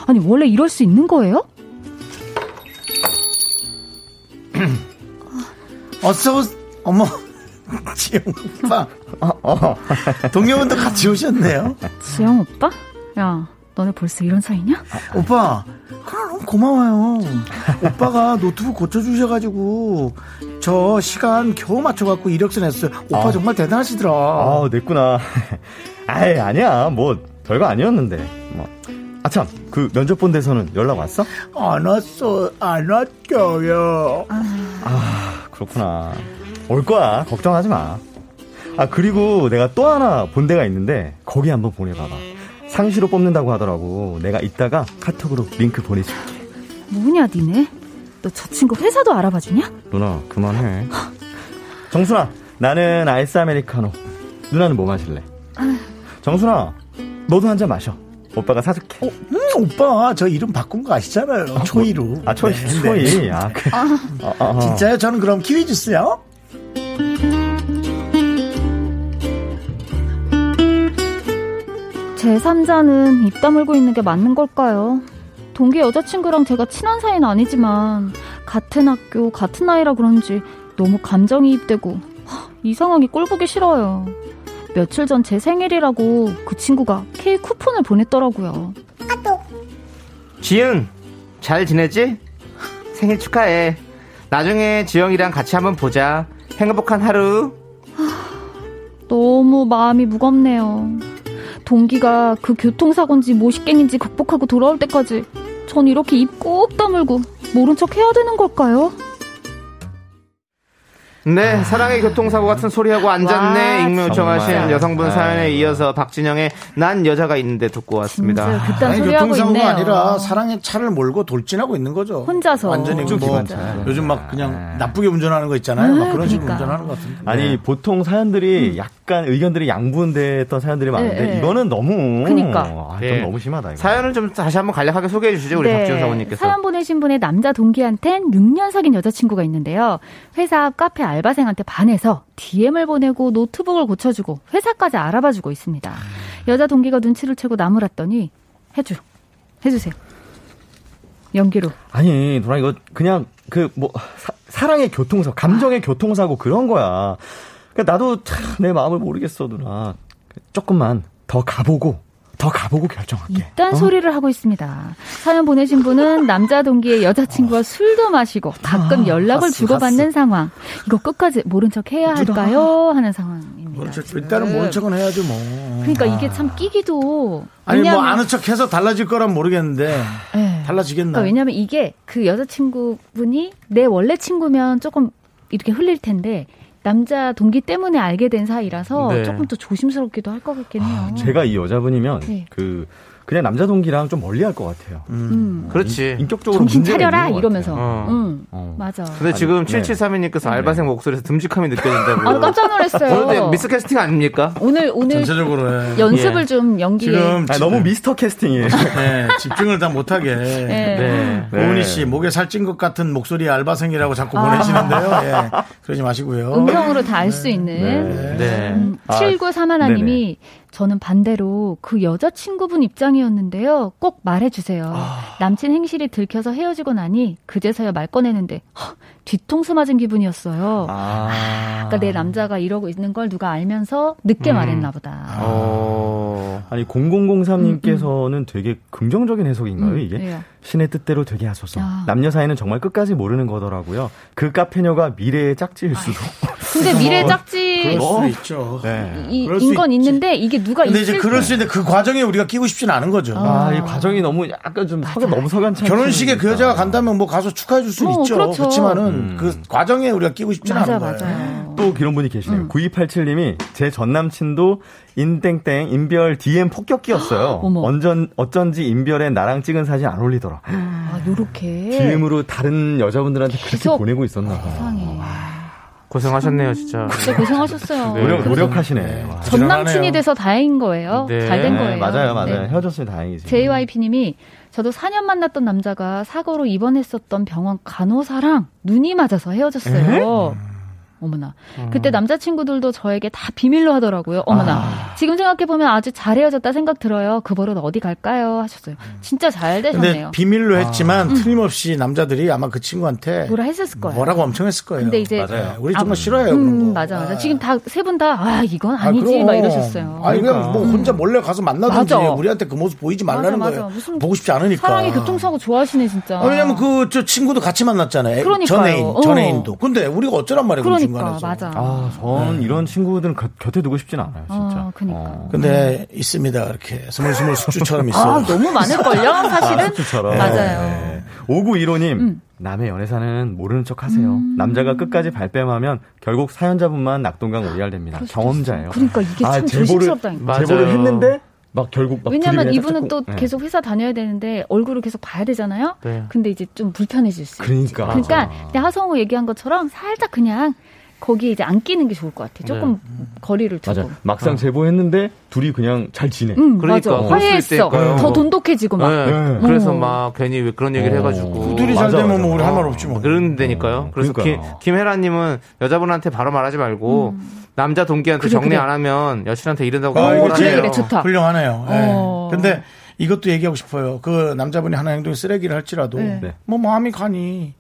아니 원래 이럴 수 있는 거예요? *clears throat* 어서, 오- 어머, *laughs* 지영 오빠. 동료분도 같이 오셨네요. 지영 오빠? 야, 너네 벌써 이런 사이냐? 오빠, 그럼 고마워요. 오빠가 노트북 고쳐주셔가지고, 저 시간 겨우 맞춰갖고 이력서 냈어요. 오빠 아. 정말 대단하시더라. 아, 냈구나. 아이, 아니야. 뭐, 별거 아니었는데. 뭐. 아, 참. 그 면접 본 데서는 연락 왔어? 안 왔어, 안 왔어요. 아, 그렇구나. 올 거야. 걱정하지 마. 아, 그리고 내가 또 하나 본 데가 있는데, 거기 한번 보내봐봐. 상시로 뽑는다고 하더라고. 내가 이따가 카톡으로 링크 보내줄게. 뭐냐, 니네? 너 저 친구 회사도 알아봐 주냐? 누나, 그만해. 정순아, 나는 아이스 아메리카노. 누나는 뭐 마실래? 정순아, 너도 한 잔 마셔. 오빠가 사줄게. 음, 오빠, 저 이름 바꾼 거 아시잖아요. 초이로. 아, 초이, 네, 초이. 네. 아, 그, 어, 어, 어. 진짜요? 저는 그럼 키위 주스요? 제 3자는 입 다물고 있는 게 맞는 걸까요? 동기 여자친구랑 제가 친한 사이는 아니지만 같은 학교, 같은 나이라 그런지 너무 감정이입되고 하, 이 상황이 꼴보기 싫어요. 며칠 전 제 생일이라고 그 친구가 케이크 쿠폰을 보냈더라고요. 지은 잘 지내지? 생일 축하해. 나중에 지영이랑 같이 한번 보자. 행복한 하루. 너무 마음이 무겁네요. 동기가 그 교통사고인지 모식갱인지 극복하고 돌아올 때까지 전 이렇게 입 꼭 다물고 모른 척 해야 되는 걸까요? 네, 사랑의 교통사고 같은 소리하고 앉았네. 와, 익명 요청하신 정말. 여성분 사연에 아이고. 이어서 박진영의 난 여자가 있는데 듣고 왔습니다. 진짜 그딴 아니, 소리 하고 교통사고가 있네요. 아니라 사랑의 차를 몰고 돌진하고 있는 거죠. 혼자서. 완전히 뭐. 요즘 막 그냥 나쁘게 운전하는 거 있잖아요. 막 그런 식으로 그러니까. 운전하는 것 같은데. 아니 네. 보통 사연들이 약간 의견들이 양분됐던 사연들이 많은데 네, 네. 이거는 너무 그니까. 아, 좀 네. 너무 심하다 이거. 사연을 좀 다시 한번 간략하게 소개해 주시죠, 우리 박지훈 사모님께서. 네. 사연 보내신 분의 남자 동기한텐 6년 사귄 여자친구가 있는데요. 회사 앞 카페 알 바생한테 반해서 DM을 보내고 노트북을 고쳐주고 회사까지 알아봐주고 있습니다. 여자 동기가 눈치를 채고 나무랐더니 해줘. 해주세요. 연기로. 아니 누나 이거 그냥 그 뭐 사랑의 교통사고 감정의 교통사고 그런 거야. 그러니까 나도 참내 마음을 모르겠어 누나. 조금만 더 가보고 더 가보고 결정할게. 이딴 어? 소리를 하고 있습니다. 사연 보내신 분은 남자 동기의 여자친구와 술도 마시고 가끔 연락을 하스, 주고받는 하스. 상황. 이거 끝까지 모른 척 해야 할까요? 하는 상황입니다. 모른 척, 일단은 모른 척은 해야죠, 뭐. 그러니까 이게 참 끼기도 아니, 뭐 왜냐하면- 아는 척 해서 달라질 거란 모르겠는데, 네. 달라지겠나? 그러니까 왜냐면 이게 그 여자친구분이 내 원래 친구면 조금 이렇게 흘릴 텐데 남자 동기 때문에 알게 된 사이라서 네. 조금 더 조심스럽기도 할 것 같긴 해요. 제가 이 여자분이면 네. 그 그냥 남자 동기랑 좀 멀리 할 것 같아요. 음. 그렇지. 인, 인격적으로 정신 차려라 이러면서. 어. 응. 어. 맞아. 근데 지금 네. 7732님께서 알바생 목소리에서 듬직함이 느껴진다고. 아 깜짝 놀랐어요. 오늘 미스 캐스팅 아닙니까? 오늘 오늘 전체적으로 해. 연습을 예. 좀 연기에 지금 아니, 너무 미스터 캐스팅이에요. 네, 집중을 다 못하게. 네. 네. 고은희 씨, 목에 살찐 것 같은 목소리 알바생이라고 자꾸 보내시는데요. 예. 그러지 마시고요. 음성으로 다 알 수 있는 네. 음, 아, 7931님이 저는 반대로 그 여자친구분 입장이었는데요. 꼭 말해주세요. 남친 행실이 들켜서 헤어지고 나니 그제서야 말 꺼내는데 헉, 뒤통수 맞은 기분이었어요. 아. 그러니까 내 남자가 이러고 있는 걸 누가 알면서 늦게 음. 말했나 보다. 어. 아니 0003님께서는 되게 긍정적인 해석인가요 음, 이게? 왜요? 신의 뜻대로 되게 하소서. 아. 남녀 사이는 정말 끝까지 모르는 거더라고요. 그 카페녀가 미래의 짝지일 수도. 근데 미래 짝지 그럴 뭐? 수 있죠. 네. 이- 그럴 수인건 있지. 있는데 이게 누가 근데 이제 그럴 수 있는데 그 과정에 우리가 끼고 싶지는 않은 거죠. 아, 이 과정이 너무 약간 좀 서가 너무 서간치 않 결혼식에 그 여자가 간다면 뭐 가서 축하해 줄 수는 어, 있죠. 그렇죠. 그렇지만은 음. 그 과정에 우리가 끼고 싶지는 맞아 않은 거예요. 맞아요. 또 그런 분이 계시네요. 9287님이 제 전 남친도 인땡땡 인별 DM 폭격기였어요. *gasps* 어머. 언전 어쩐지 인별에 나랑 찍은 사진 안 올리더라. 아, 요렇게 DM으로 다른 여자분들한테 그렇게 계속 보내고 있었나 봐. 세상에. 고생하셨네요, 진짜. 진짜 고생하셨어요. 네. 노력 노력하시네. 와. 전 남친이. 돼서 다행인 거예요. 네. 잘된 네, 거예요. 맞아요, 맞아요. 네. 헤어졌으니 다행이지. JYP님이 저도 4년 만났던 남자가 사고로 입원했었던 병원 간호사랑 눈이 맞아서 헤어졌어요. 어머나. 그때 남자친구들도 저에게 다 비밀로 하더라고요. 어머나. 지금 생각해보면 아주 잘 헤어졌다 생각 들어요. 그 버릇 어디 갈까요? 하셨어요. 진짜 잘 되셨네요. 비밀로 했지만 틀림없이 남자들이 아마 그 친구한테 뭐라 했었을 거예요. 뭐라고 엄청 했을 거예요. 근데 이제 맞아요. 우리 아, 정말 싫어해요. 그런 음, 거. 맞아, 맞아. 아. 지금 다, 세 분 다, 아, 이건 아, 아니지. 막 이러셨어요. 아니, 그냥 그러니까. 뭐 혼자 몰래 가서 만나든지 맞아. 우리한테 그 모습 보이지 말라는 맞아, 맞아. 거예요. 무슨 보고 싶지 않으니까. 사랑이 교통사고 좋아하시네, 진짜. 아, 왜냐면 그 저 친구도 같이 만났잖아요. 그러니까요. 전 애인, 어. 전애인도. 근데 우리가 어쩌란 말이에요, 그 그러니까, 중간에서. 맞아. 아, 전 이런 친구들은 곁- 곁에 두고 싶진 않아요, 진짜. 어, 그니까. 어. 근데 있습니다. 이렇게 스물스물 *laughs* 숙주처럼 있어요. 아, 너무 많을 걸요, 사실은? 수처럼. 맞아요. 네. 5915님, 음. 남의 연애사는 모르는 척 하세요. 남자가 끝까지 발뺌하면 결국 사연자분만 낙동강 오리알 됩니다. 경험자예요. 그러니까 이게 참 아, 제보를- 조심스럽다니까. 맞아요. 제보를 했는데, 막 결국 막 왜냐면 그냥 이분은 또. 네. 계속 회사 다녀야 되는데 얼굴을 계속 봐야 되잖아요. 네. 근데 이제 좀 불편해질 수. 그러니까. 그러니까. 근데 하성우 얘기한 것처럼 살짝 그냥 거기에 이제 안 끼는 게 좋을 것 같아. 조금 거리를 두고. 맞아. 막상 제보했는데 둘이 그냥 잘 지내. 응, 그러니까, 맞아. 화해했어. 더 돈독해지고 막. 네. 네. 그래서 어. 막 괜히 왜 그런 얘기를 어. 해가지고. 둘이 잘 되면. 뭐 우리 할 말 없지 뭐. 그런다니까요. 그래서 그러니까요. 김, 김혜라님은 여자분한테 바로 말하지 말고 남자 동기한테 그래, 정리 그래. 안 하면 여친한테 이른다고 아, 이거 그래. 그래, 좋다. 훌륭하네요. 예. 어. 근데 이것도 얘기하고 싶어요. 그 남자분이 하나 행동이 쓰레기를 할지라도 네. 네. 뭐 마음이 가니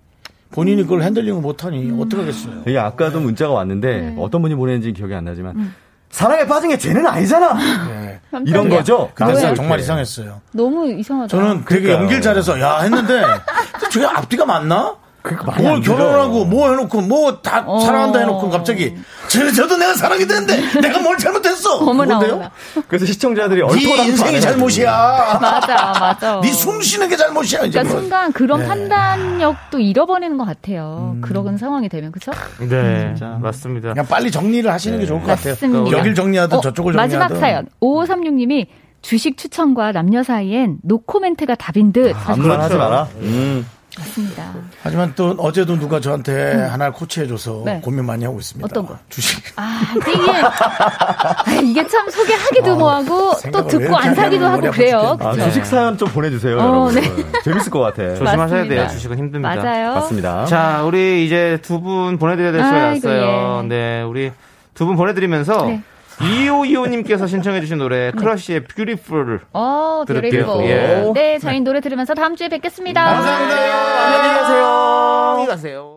본인이 그걸 핸들링을 못하니 어떡하겠어요. 이게 아까도 문자가 왔는데 네. 어떤 분이 보냈는지 기억이 안 나지만 음. 사랑에 빠진 게 쟤는 아니잖아. 네. 이런 거죠. 그 뭐야? 정말 이상했어요. 너무 이상하다. 저는 되게 그러니까요. 연기를 잘해서 야 했는데 *laughs* 저게 앞뒤가 맞나? 그러니까 뭘안 되죠. 결혼을 하고 뭐 해놓고 뭐다 어. 사랑한다 해놓고 갑자기 저, 저도 내가 사랑이 되는데 내가 뭘 잘못했어? 어머나, 그건데요? 어머나. 그래서 시청자들이 네 얼토당토 안 인생이. 잘못이야. *laughs* 맞아, 맞아. 네 숨 쉬는 게 잘못이야. 이제 그러니까 뭐. 순간 그런 네. 판단력도 잃어버리는 것 같아요. 음. 그런 상황이 되면 그렇죠? 네, 진짜. 맞습니다. 그냥 빨리 정리를 하시는 게 좋을 것 같아요. 맞습니다. 여길 정리하든 어, 저쪽을 마지막 정리하든. 사연 5536님이 주식 추천과 남녀 사이엔 노코멘트가 답인 듯 아무나 하지 그렇죠. 마라. 음. 하셨습니다. 하지만 또 어제도 누가 저한테 하나를 코치해줘서 네. 고민 많이 하고 있습니다. 어떤 거? 주식. 아, 이게, 아, 이게 참 소개하기도 뭐하고 또 듣고 안 사기도 하고 그래요. 아? 주식 사연 좀 보내주세요, 어, 여러분. 네. 재밌을 것 같아. *laughs* 조심하셔야 맞습니다. 돼요. 주식은 힘듭니다. 맞아요. 맞습니다. 자, 우리 이제 두 분 보내드려야 될 시간이 아이고, 왔어요. 예. 네, 우리 두 분 보내드리면서 네. 2525님께서 신청해주신 노래 크러쉬의 Beautiful을 어, 들을게요. Beautiful. 예. 네, 저희 노래 들으면서 다음 주에 뵙겠습니다. 감사합니다. 안녕히 가세요. 안녕히 가세요.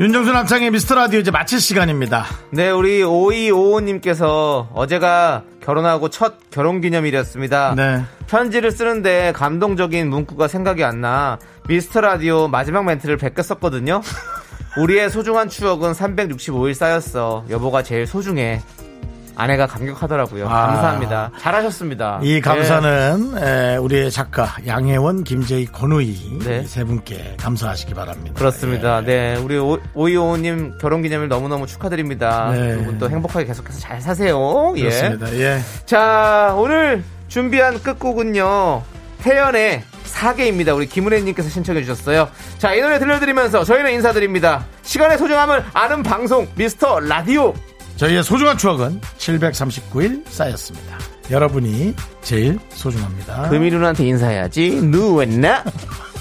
윤정수 남창의 미스터 라디오 이제 마칠 시간입니다. 네, 우리 5255님께서 어제가 결혼하고 첫 결혼 기념일이었습니다. 네. 편지를 쓰는데 감동적인 문구가 생각이 안 나. 미스터 라디오 마지막 멘트를 베꼈었거든요. *laughs* 우리의 소중한 추억은 365일 쌓였어. 여보가 제일 소중해. 아내가 감격하더라고요. 아. 감사합니다. 잘하셨습니다. 이 감사는 에, 우리의 작가 양혜원, 김재희, 권우희 네. 이세 분께 감사하시기 바랍니다. 그렇습니다. 예. 네, 우리 오- 오이오님 결혼기념일 너무너무 축하드립니다. 네. 두분또 행복하게 계속해서 잘 사세요. 예. 그렇습니다. 예. 자, 오늘 준비한 끝곡은요. 태연의 사계입니다. 우리 김은혜님께서 신청해 주셨어요. 자, 이 노래 들려드리면서 저희는 인사드립니다. 시간의 소중함을 아는 방송 미스터 라디오. 저희의 소중한 추억은 739일 쌓였습니다. 여러분이 제일 소중합니다. 금이lun한테 인사해야지. 누웠나? *laughs*